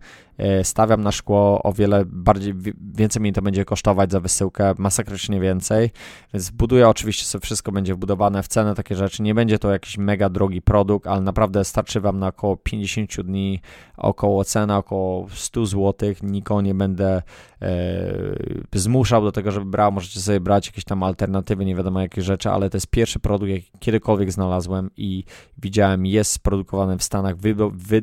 stawiam na szkło o wiele bardziej, więcej mi to będzie kosztować za wysyłkę, masakrycznie więcej, więc buduję oczywiście sobie wszystko będzie wbudowane w cenę, takie rzeczy, nie będzie to jakiś mega drogi produkt, ale naprawdę starczy Wam na około 50 dni, około cena około 100 zł, nikogo nie będę e, zmuszał do tego, żeby brał, możecie sobie brać jakieś tam alternatywy, nie wiadomo jakie rzeczy, ale to jest pierwszy produkt, jaki kiedykolwiek znalazłem i widziałem, jest sprodukowany w Stanach,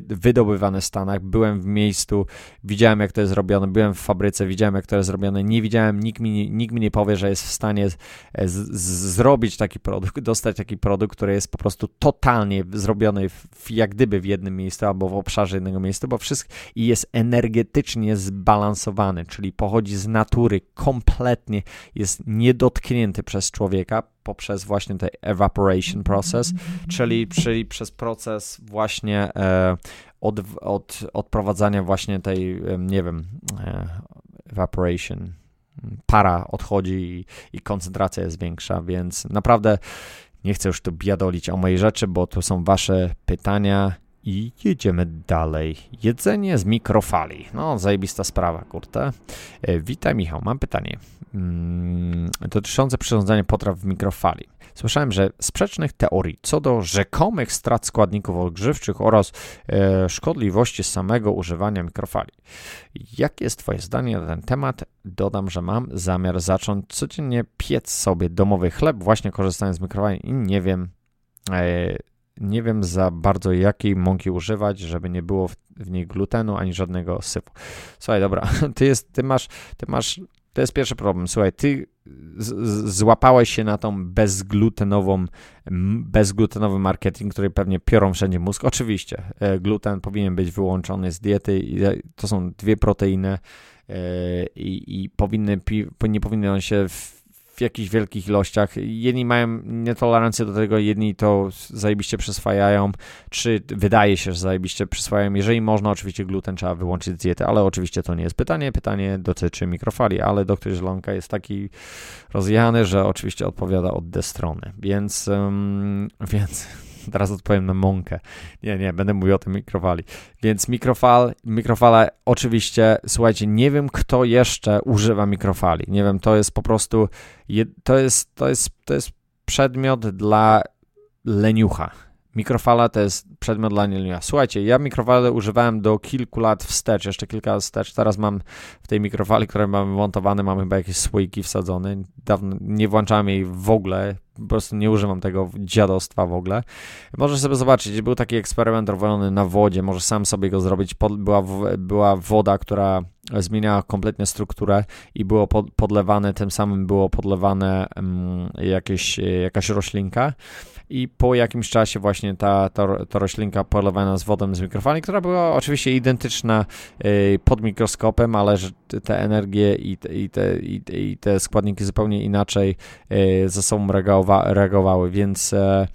wydobywany w Stanach, byłem w miejscu, widziałem jak to jest robione, byłem w fabryce, widziałem jak to jest robione, nie widziałem, nikt mi, nikt mi nie powie, że jest w stanie z, z, zrobić taki produkt, dostać taki produkt, który jest po prostu totalnie zrobiony w, jak gdyby w jednym miejscu albo w obszarze jednego miejsca, bo wszystko i jest energetycznie zbalansowany, czyli pochodzi z natury kompletnie, jest niedotknięty przez człowieka, poprzez właśnie ten evaporation process, czyli, czyli przez proces właśnie e, od, od, odprowadzania właśnie tej, nie wiem, e, evaporation, para odchodzi i, i koncentracja jest większa, więc naprawdę nie chcę już tu biadolić o mojej rzeczy, bo tu są wasze pytania i jedziemy dalej. Jedzenie z mikrofali. No, zajebista sprawa, kurte. E, witaj, Michał. Mam pytanie mm, dotyczące przyrządzania potraw w mikrofali. Słyszałem, że sprzecznych teorii co do rzekomych strat składników odgrzewczych oraz e, szkodliwości samego używania mikrofali. Jakie jest Twoje zdanie na ten temat? Dodam, że mam zamiar zacząć codziennie piec sobie domowy chleb, właśnie korzystając z mikrofali i nie wiem. E, nie wiem za bardzo jakiej mąki używać, żeby nie było w, w niej glutenu ani żadnego syfu. Słuchaj, dobra, ty, jest, ty masz, ty masz, to jest pierwszy problem. Słuchaj, ty z, złapałeś się na tą bezglutenową, bezglutenowy marketing, który pewnie piorą wszędzie mózg. Oczywiście, e, gluten powinien być wyłączony z diety. To są dwie proteiny e, i, i powinny, nie powinny on się w, w jakichś wielkich ilościach. Jedni mają nietolerancję do tego, jedni to zajebiście przyswajają, czy wydaje się, że zajebiście przyswajają. Jeżeli można, oczywiście gluten trzeba wyłączyć z diety, ale oczywiście to nie jest pytanie. Pytanie dotyczy mikrofali, ale doktor Zielonka jest taki rozjechany, że oczywiście odpowiada od D strony, więc, um, więc Teraz odpowiem na mąkę. Nie, nie, będę mówił o tym mikrofali. Więc mikrofal, mikrofala oczywiście, słuchajcie, nie wiem kto jeszcze używa mikrofali. Nie wiem, to jest po prostu, to jest, to jest, to jest przedmiot dla leniucha. Mikrofala to jest przedmiot dla leniucha. Słuchajcie, ja mikrofalę używałem do kilku lat wstecz, jeszcze kilka lat wstecz. Teraz mam w tej mikrofali, które mamy montowane, mam chyba jakieś słoiki wsadzone. Dawno nie włączałem jej w ogóle, po prostu nie używam tego dziadostwa w ogóle. Możesz sobie zobaczyć, był taki eksperyment robiony na wodzie, możesz sam sobie go zrobić. była, była woda, która zmieniała kompletnie strukturę i było podlewane, tym samym było podlewane jakieś, jakaś roślinka. I po jakimś czasie właśnie ta, ta, ta roślinka polewana z wodą z mikrofali, która była oczywiście identyczna y, pod mikroskopem, ale że te energie i te, i te, i te składniki zupełnie inaczej y, ze sobą reagowały, więc e,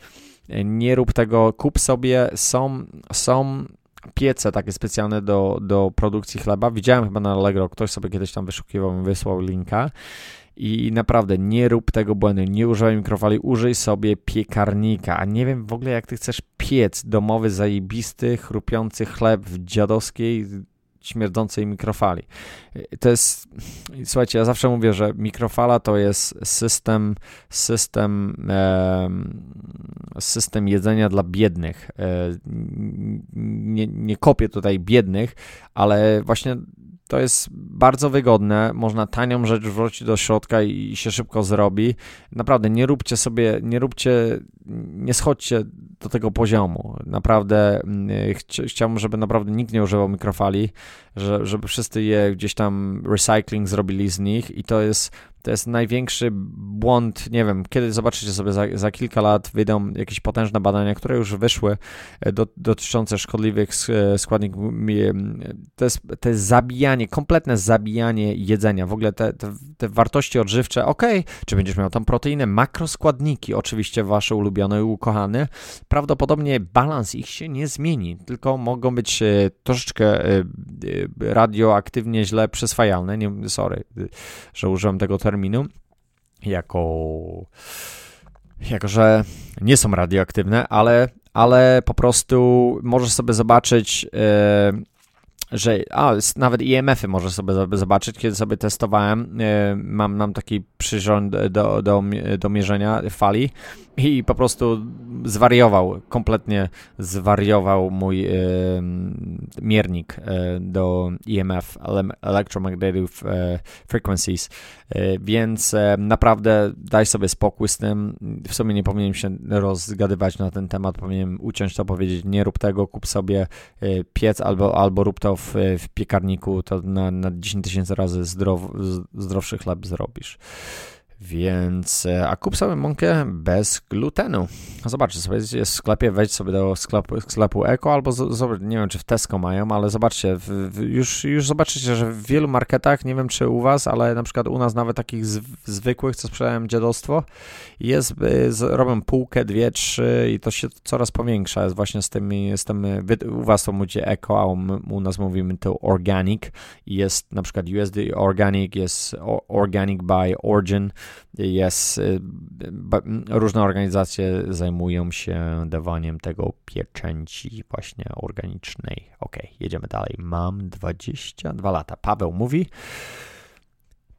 nie rób tego, kup sobie, są, są piece takie specjalne do, do produkcji chleba. Widziałem chyba na Allegro, ktoś sobie kiedyś tam wyszukiwał, wysłał linka i naprawdę nie rób tego błędu, nie używaj mikrofali, użyj sobie piekarnika, a nie wiem w ogóle jak ty chcesz piec domowy, zajebisty, chrupiący chleb w dziadowskiej, śmierdzącej mikrofali. To jest, słuchajcie, ja zawsze mówię, że mikrofala to jest system, system, system jedzenia dla biednych. E, nie, nie kopię tutaj biednych, ale właśnie to jest bardzo wygodne, można tanią rzecz wrócić do środka i się szybko zrobi. Naprawdę nie róbcie sobie, nie róbcie, nie schodźcie do tego poziomu. Naprawdę mm, chci chciałbym, żeby naprawdę nikt nie używał mikrofali, że, żeby wszyscy je gdzieś tam recycling zrobili z nich i to jest to jest największy błąd, nie wiem, kiedy zobaczycie sobie za, za kilka lat wyjdą jakieś potężne badania, które już wyszły e, do, dotyczące szkodliwych e, składników. To jest, to jest zabijanie, kompletne zabijanie jedzenia. W ogóle te, te, te wartości odżywcze, ok, czy będziesz miał tam proteinę, makroskładniki, oczywiście wasze ulubione i ukochane, prawdopodobnie balans ich się nie zmieni, tylko mogą być e, troszeczkę radioaktywnie źle przyswajalne. Nie, sorry, że użyłem tego jako, jako że nie są radioaktywne, ale, ale po prostu możesz sobie zobaczyć. Yy, że a, nawet IMF-y może sobie zobaczyć, kiedy sobie testowałem, e, mam, mam taki przyrząd do, do, do mierzenia fali i po prostu zwariował, kompletnie zwariował mój miernik e, do EMF, Electromagnetic e, Frequencies, e, więc naprawdę daj sobie spokój z tym. W sumie nie powinienem się rozgadywać na ten temat, powinienem uciąć to, powiedzieć nie rób tego, kup sobie piec albo, albo rób to w, w piekarniku, to na, na 10 tysięcy razy zdrow, zdrowszy chleb zrobisz. Więc, e, a kup sobie mąkę bez glutenu. Zobaczcie sobie, jest w sklepie, wejdź sobie do sklepu, sklepu Eko albo zobacz, nie wiem czy w Tesco mają, ale zobaczcie, w, w, już, już zobaczycie, że w wielu marketach, nie wiem czy u was, ale na przykład u nas nawet takich z, zwykłych, co sprzedają dziadostwo, jest, e, z, robią półkę, dwie, trzy i to się coraz powiększa, jest właśnie z tymi, z tym, u was to mówicie Eko, a u, u nas mówimy to Organic. Jest na przykład USD Organic, jest Organic by Origin, jest, y, różne organizacje zajmują się dawaniem tego pieczęci właśnie organicznej. Ok, jedziemy dalej. Mam 22 lata. Paweł mówi.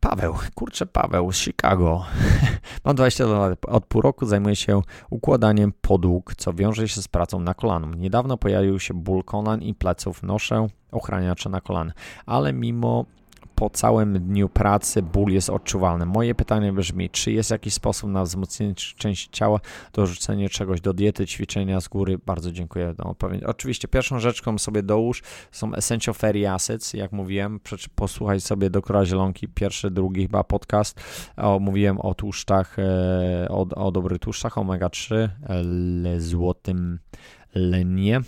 Paweł, kurczę, Paweł z Chicago. Mam 22 lat. Od pół roku zajmuję się układaniem podłóg, co wiąże się z pracą na kolanu. Niedawno pojawił się ból kolan i pleców. Noszę ochraniacze na kolan, ale mimo po całym dniu pracy ból jest odczuwalny. Moje pytanie brzmi, czy jest jakiś sposób na wzmocnienie części ciała, dorzucenie czegoś do diety, ćwiczenia z góry? Bardzo dziękuję za odpowiedź. Oczywiście pierwszą rzeczką sobie dołóż są Essential Fatty Acids, jak mówiłem, posłuchaj sobie doktora Zielonki, pierwszy, drugi chyba podcast, o, mówiłem o tłuszczach, e, o, o dobrych tłuszczach, omega-3, złotym lenie.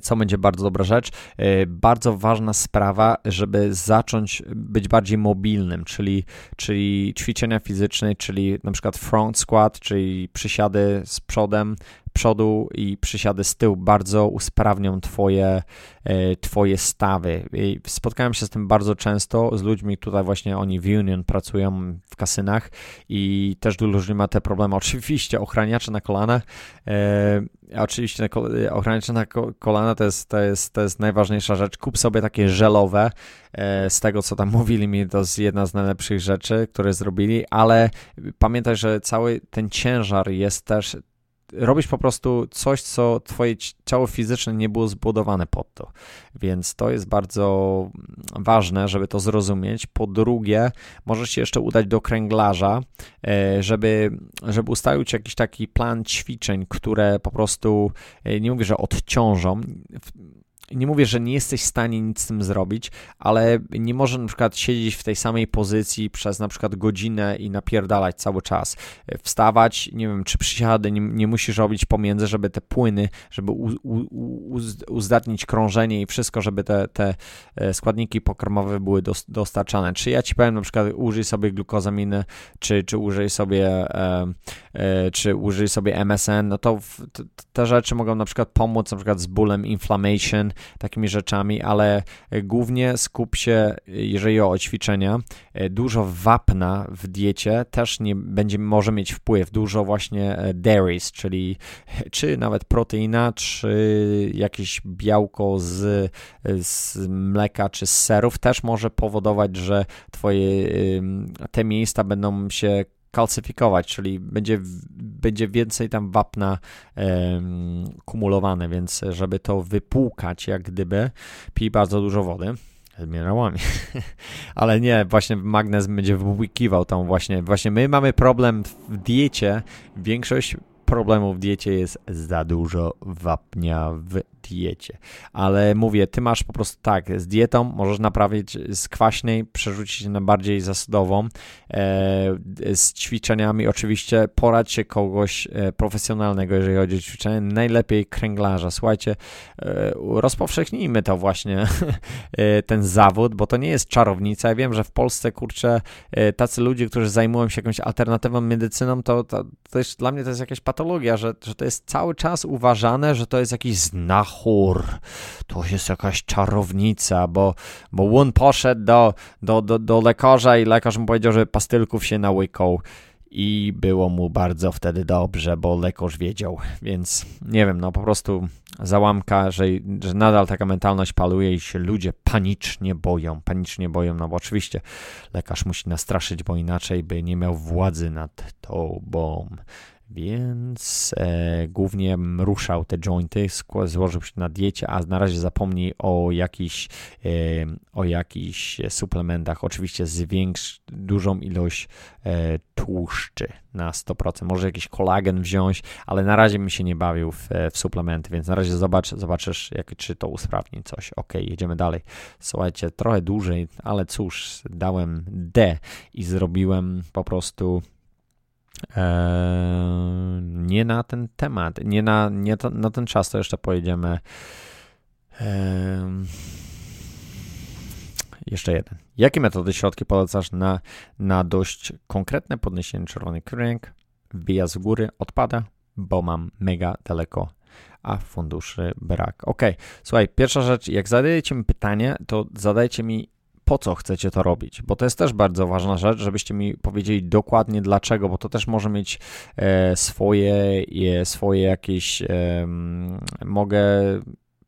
Co będzie bardzo dobra rzecz. E, bardzo ważna sprawa, żeby zacząć być bardziej mobilnym, czyli, czyli ćwiczenia fizyczne, czyli na przykład front squat, czyli przysiady z przodem, przodu i przysiady z tyłu bardzo usprawnią twoje, e, twoje stawy. I spotkałem się z tym bardzo często z ludźmi, tutaj właśnie oni w Union pracują w kasynach i też dużo ludzi ma te problemy. Oczywiście ochraniacze na kolanach, e, oczywiście ochraniacze na kolana to jest, to, jest, to jest najważniejsza rzecz. Kup sobie takie żelowe, e, z tego co tam mówili mi, to jest jedna z najlepszych rzeczy, które zrobili, ale pamiętaj, że cały ten ciężar jest też robisz po prostu coś, co twoje ciało fizyczne nie było zbudowane pod to. Więc to jest bardzo ważne, żeby to zrozumieć. Po drugie, możesz się jeszcze udać do kręglarza, e, żeby, żeby ustalić jakiś taki plan ćwiczeń, które po prostu, e, nie mówię, że odciążą, nie mówię, że nie jesteś w stanie nic z tym zrobić, ale nie może na przykład siedzieć w tej samej pozycji przez na przykład godzinę i napierdalać cały czas. Wstawać, nie wiem, czy przysiady nie, nie musisz robić pomiędzy, żeby te płyny, żeby u, u, uzdatnić krążenie i wszystko, żeby te, te e, składniki pokarmowe były dostarczane. Czy ja ci powiem na przykład użyj sobie glukozaminy, czy, czy użyj sobie e, e, czy użyj sobie MSN, no to w, te rzeczy mogą na przykład pomóc na przykład z bólem inflammation, takimi rzeczami, ale głównie skup się, jeżeli o ćwiczenia, dużo wapna w diecie też nie będzie, może mieć wpływ, dużo właśnie e, dairies, czyli czy nawet proteina, czy jakieś białko z, z mleka, czy z serów też może powodować, że twoje te miejsca będą się kalcyfikować, czyli będzie, będzie więcej tam wapna kumulowane, więc żeby to wypłukać jak gdyby, pij bardzo dużo wody z minerałami. Ale nie, właśnie magnez będzie wypłykiwał tam właśnie. Właśnie my mamy problem w diecie. Większość problemu w diecie jest za dużo wapnia w diecie. Ale mówię, ty masz po prostu tak, z dietą możesz naprawić z kwaśnej, przerzucić na bardziej zasadową. E, z ćwiczeniami oczywiście poradź się kogoś e, profesjonalnego, jeżeli chodzi o ćwiczenie, najlepiej kręglarza. Słuchajcie, e, rozpowszechnijmy to właśnie, ten zawód, bo to nie jest czarownica. Ja wiem, że w Polsce, kurczę, tacy ludzie, którzy zajmują się jakąś alternatywną medycyną, to, to, to jest, dla mnie to jest jakaś patologia, że, że to jest cały czas uważane, że to jest jakiś znachór, to jest jakaś czarownica, bo, bo on poszedł do, do, do, do lekarza i lekarz mu powiedział, że pastylków się nałykał. I było mu bardzo wtedy dobrze, bo lekarz wiedział, więc nie wiem, no po prostu załamka, że, że nadal taka mentalność paluje i się ludzie panicznie boją, panicznie boją, no bo oczywiście lekarz musi nastraszyć, bo inaczej by nie miał władzy nad tobą. Więc e, głównie ruszał te jointy, złożył się na diecie, a na razie zapomnij o jakichś, e, o suplementach. Oczywiście zwiększ dużą ilość e, tłuszczy na 100%. Może jakiś kolagen wziąć, ale na razie mi się nie bawił w, w suplementy, więc na razie zobacz, zobaczysz, jak, czy to usprawni coś. Ok, jedziemy dalej. Słuchajcie, trochę dłużej, ale cóż, dałem D i zrobiłem po prostu nie na ten temat, nie na, nie to, na ten czas, to jeszcze pojedziemy. Eee, jeszcze jeden. Jakie metody, środki polecasz na, na dość konkretne podniesienie czerwony kręg, wyjazd z góry odpada, bo mam mega daleko, a funduszy brak. Ok, słuchaj, pierwsza rzecz, jak zadajecie mi pytanie, to zadajcie mi po co chcecie to robić, bo to jest też bardzo ważna rzecz, żebyście mi powiedzieli dokładnie dlaczego, bo to też może mieć e, swoje, e, swoje jakieś, mogę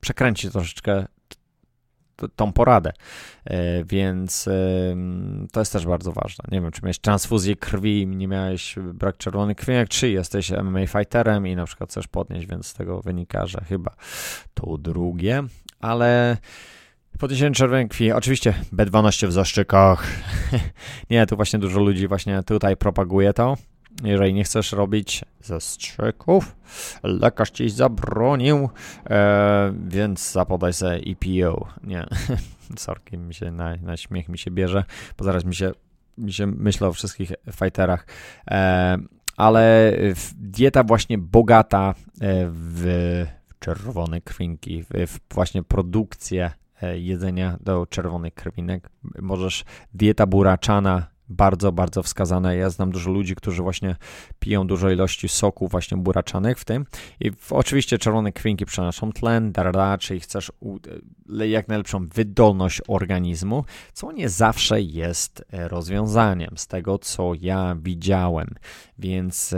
przekręcić troszeczkę tą poradę, e, więc to jest też bardzo ważne. Nie wiem, czy miałeś transfuzję krwi, nie miałeś brak czerwonej krwi, jak czy jesteś MMA fighterem i na przykład chcesz podnieść, więc z tego wynika, że chyba to drugie, ale Podniesienie czerwonej krwi, oczywiście B12 w zaszczykach. nie, tu właśnie dużo ludzi właśnie tutaj propaguje to. Jeżeli nie chcesz robić zastrzyków, lekarz ci zabronił, e, więc zapodaj sobie EPO. Nie, sorki, mi się na, na, śmiech mi się bierze, bo zaraz mi się, mi się myślę o wszystkich fighterach. E, ale dieta właśnie bogata e, w czerwone krwinki, w, właśnie produkcję jedzenia do czerwonych krwinek. Możesz dieta buraczana, bardzo, bardzo wskazana. Ja znam dużo ludzi, którzy właśnie piją dużo ilości soku właśnie buraczanych w tym. I w, oczywiście czerwone krwinki przenoszą tlen, da, czyli chcesz u, e, jak najlepszą wydolność organizmu, co nie zawsze jest e, rozwiązaniem z tego, co ja widziałem. Więc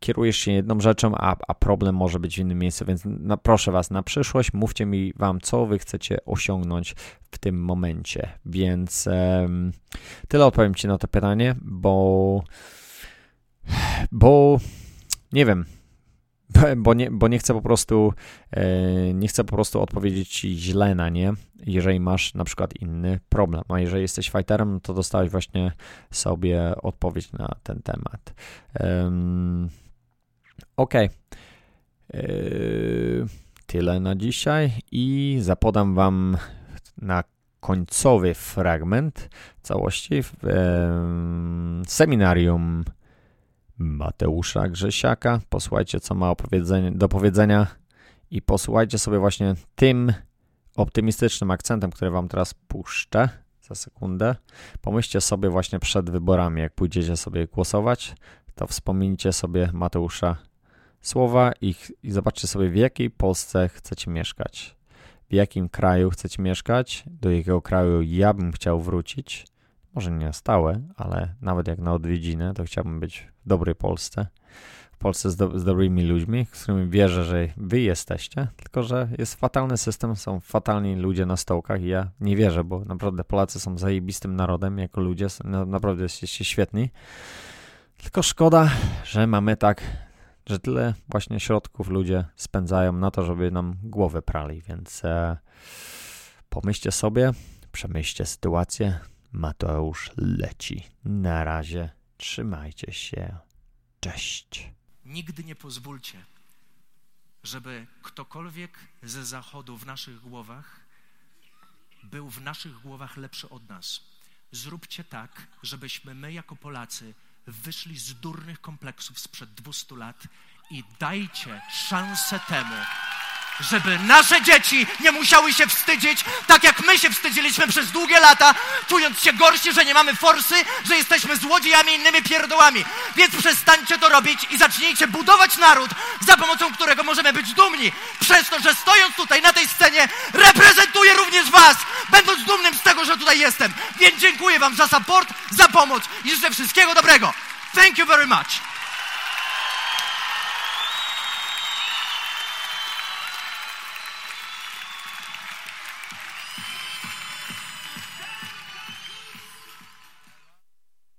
kierujesz się jedną rzeczą, a, a problem może być w innym miejscu, więc na, proszę Was, na przyszłość mówcie mi Wam, co Wy chcecie osiągnąć w tym momencie. Więc um, tyle odpowiem Ci na to pytanie, bo bo nie wiem, bo nie, bo nie chcę po prostu e, nie chcę po prostu odpowiedzieć ci źle na nie, jeżeli masz na przykład inny problem. A jeżeli jesteś fighterem, to dostałeś właśnie sobie odpowiedź na ten temat. Ok. E, tyle na dzisiaj i zapodam wam na końcowy fragment całości w seminarium Mateusza Grzesiaka. Posłuchajcie, co ma do powiedzenia i posłuchajcie sobie właśnie tym optymistycznym akcentem, który wam teraz puszczę za sekundę. Pomyślcie sobie właśnie przed wyborami, jak pójdziecie sobie głosować, to wspomnijcie sobie Mateusza słowa i, i zobaczcie sobie, w jakiej Polsce chcecie mieszkać. W jakim kraju chcecie mieszkać, do jakiego kraju ja bym chciał wrócić. Może nie na stałe, ale nawet jak na odwiedzinę, to chciałbym być w dobrej Polsce. W Polsce z, do, z dobrymi ludźmi, z którymi wierzę, że wy jesteście, tylko że jest fatalny system, są fatalni ludzie na stołkach i ja nie wierzę, bo naprawdę Polacy są zajebistym narodem jako ludzie, naprawdę jesteście świetni. Tylko szkoda, że mamy tak, że tyle właśnie środków ludzie spędzają na to, żeby nam głowę prali, więc e, pomyślcie sobie, przemyślcie sytuację, Mateusz leci. Na razie trzymajcie się. Cześć. Nigdy nie pozwólcie, żeby ktokolwiek ze zachodu w naszych głowach był w naszych głowach lepszy od nas. Zróbcie tak, żebyśmy my jako Polacy wyszli z durnych kompleksów sprzed 200 lat i dajcie szansę temu, żeby nasze dzieci nie musiały się wstydzić, tak jak my się wstydziliśmy przez długie lata, czując się gorsi, że nie mamy forsy, że jesteśmy złodziejami i innymi pierdołami. Więc przestańcie to robić i zacznijcie budować naród, za pomocą którego możemy być dumni, przez to, że stojąc tutaj na tej scenie, reprezentuję również Was, będąc dumnym z tego, że tutaj jestem. Więc dziękuję Wam za support, za pomoc i życzę wszystkiego dobrego. Thank you very much.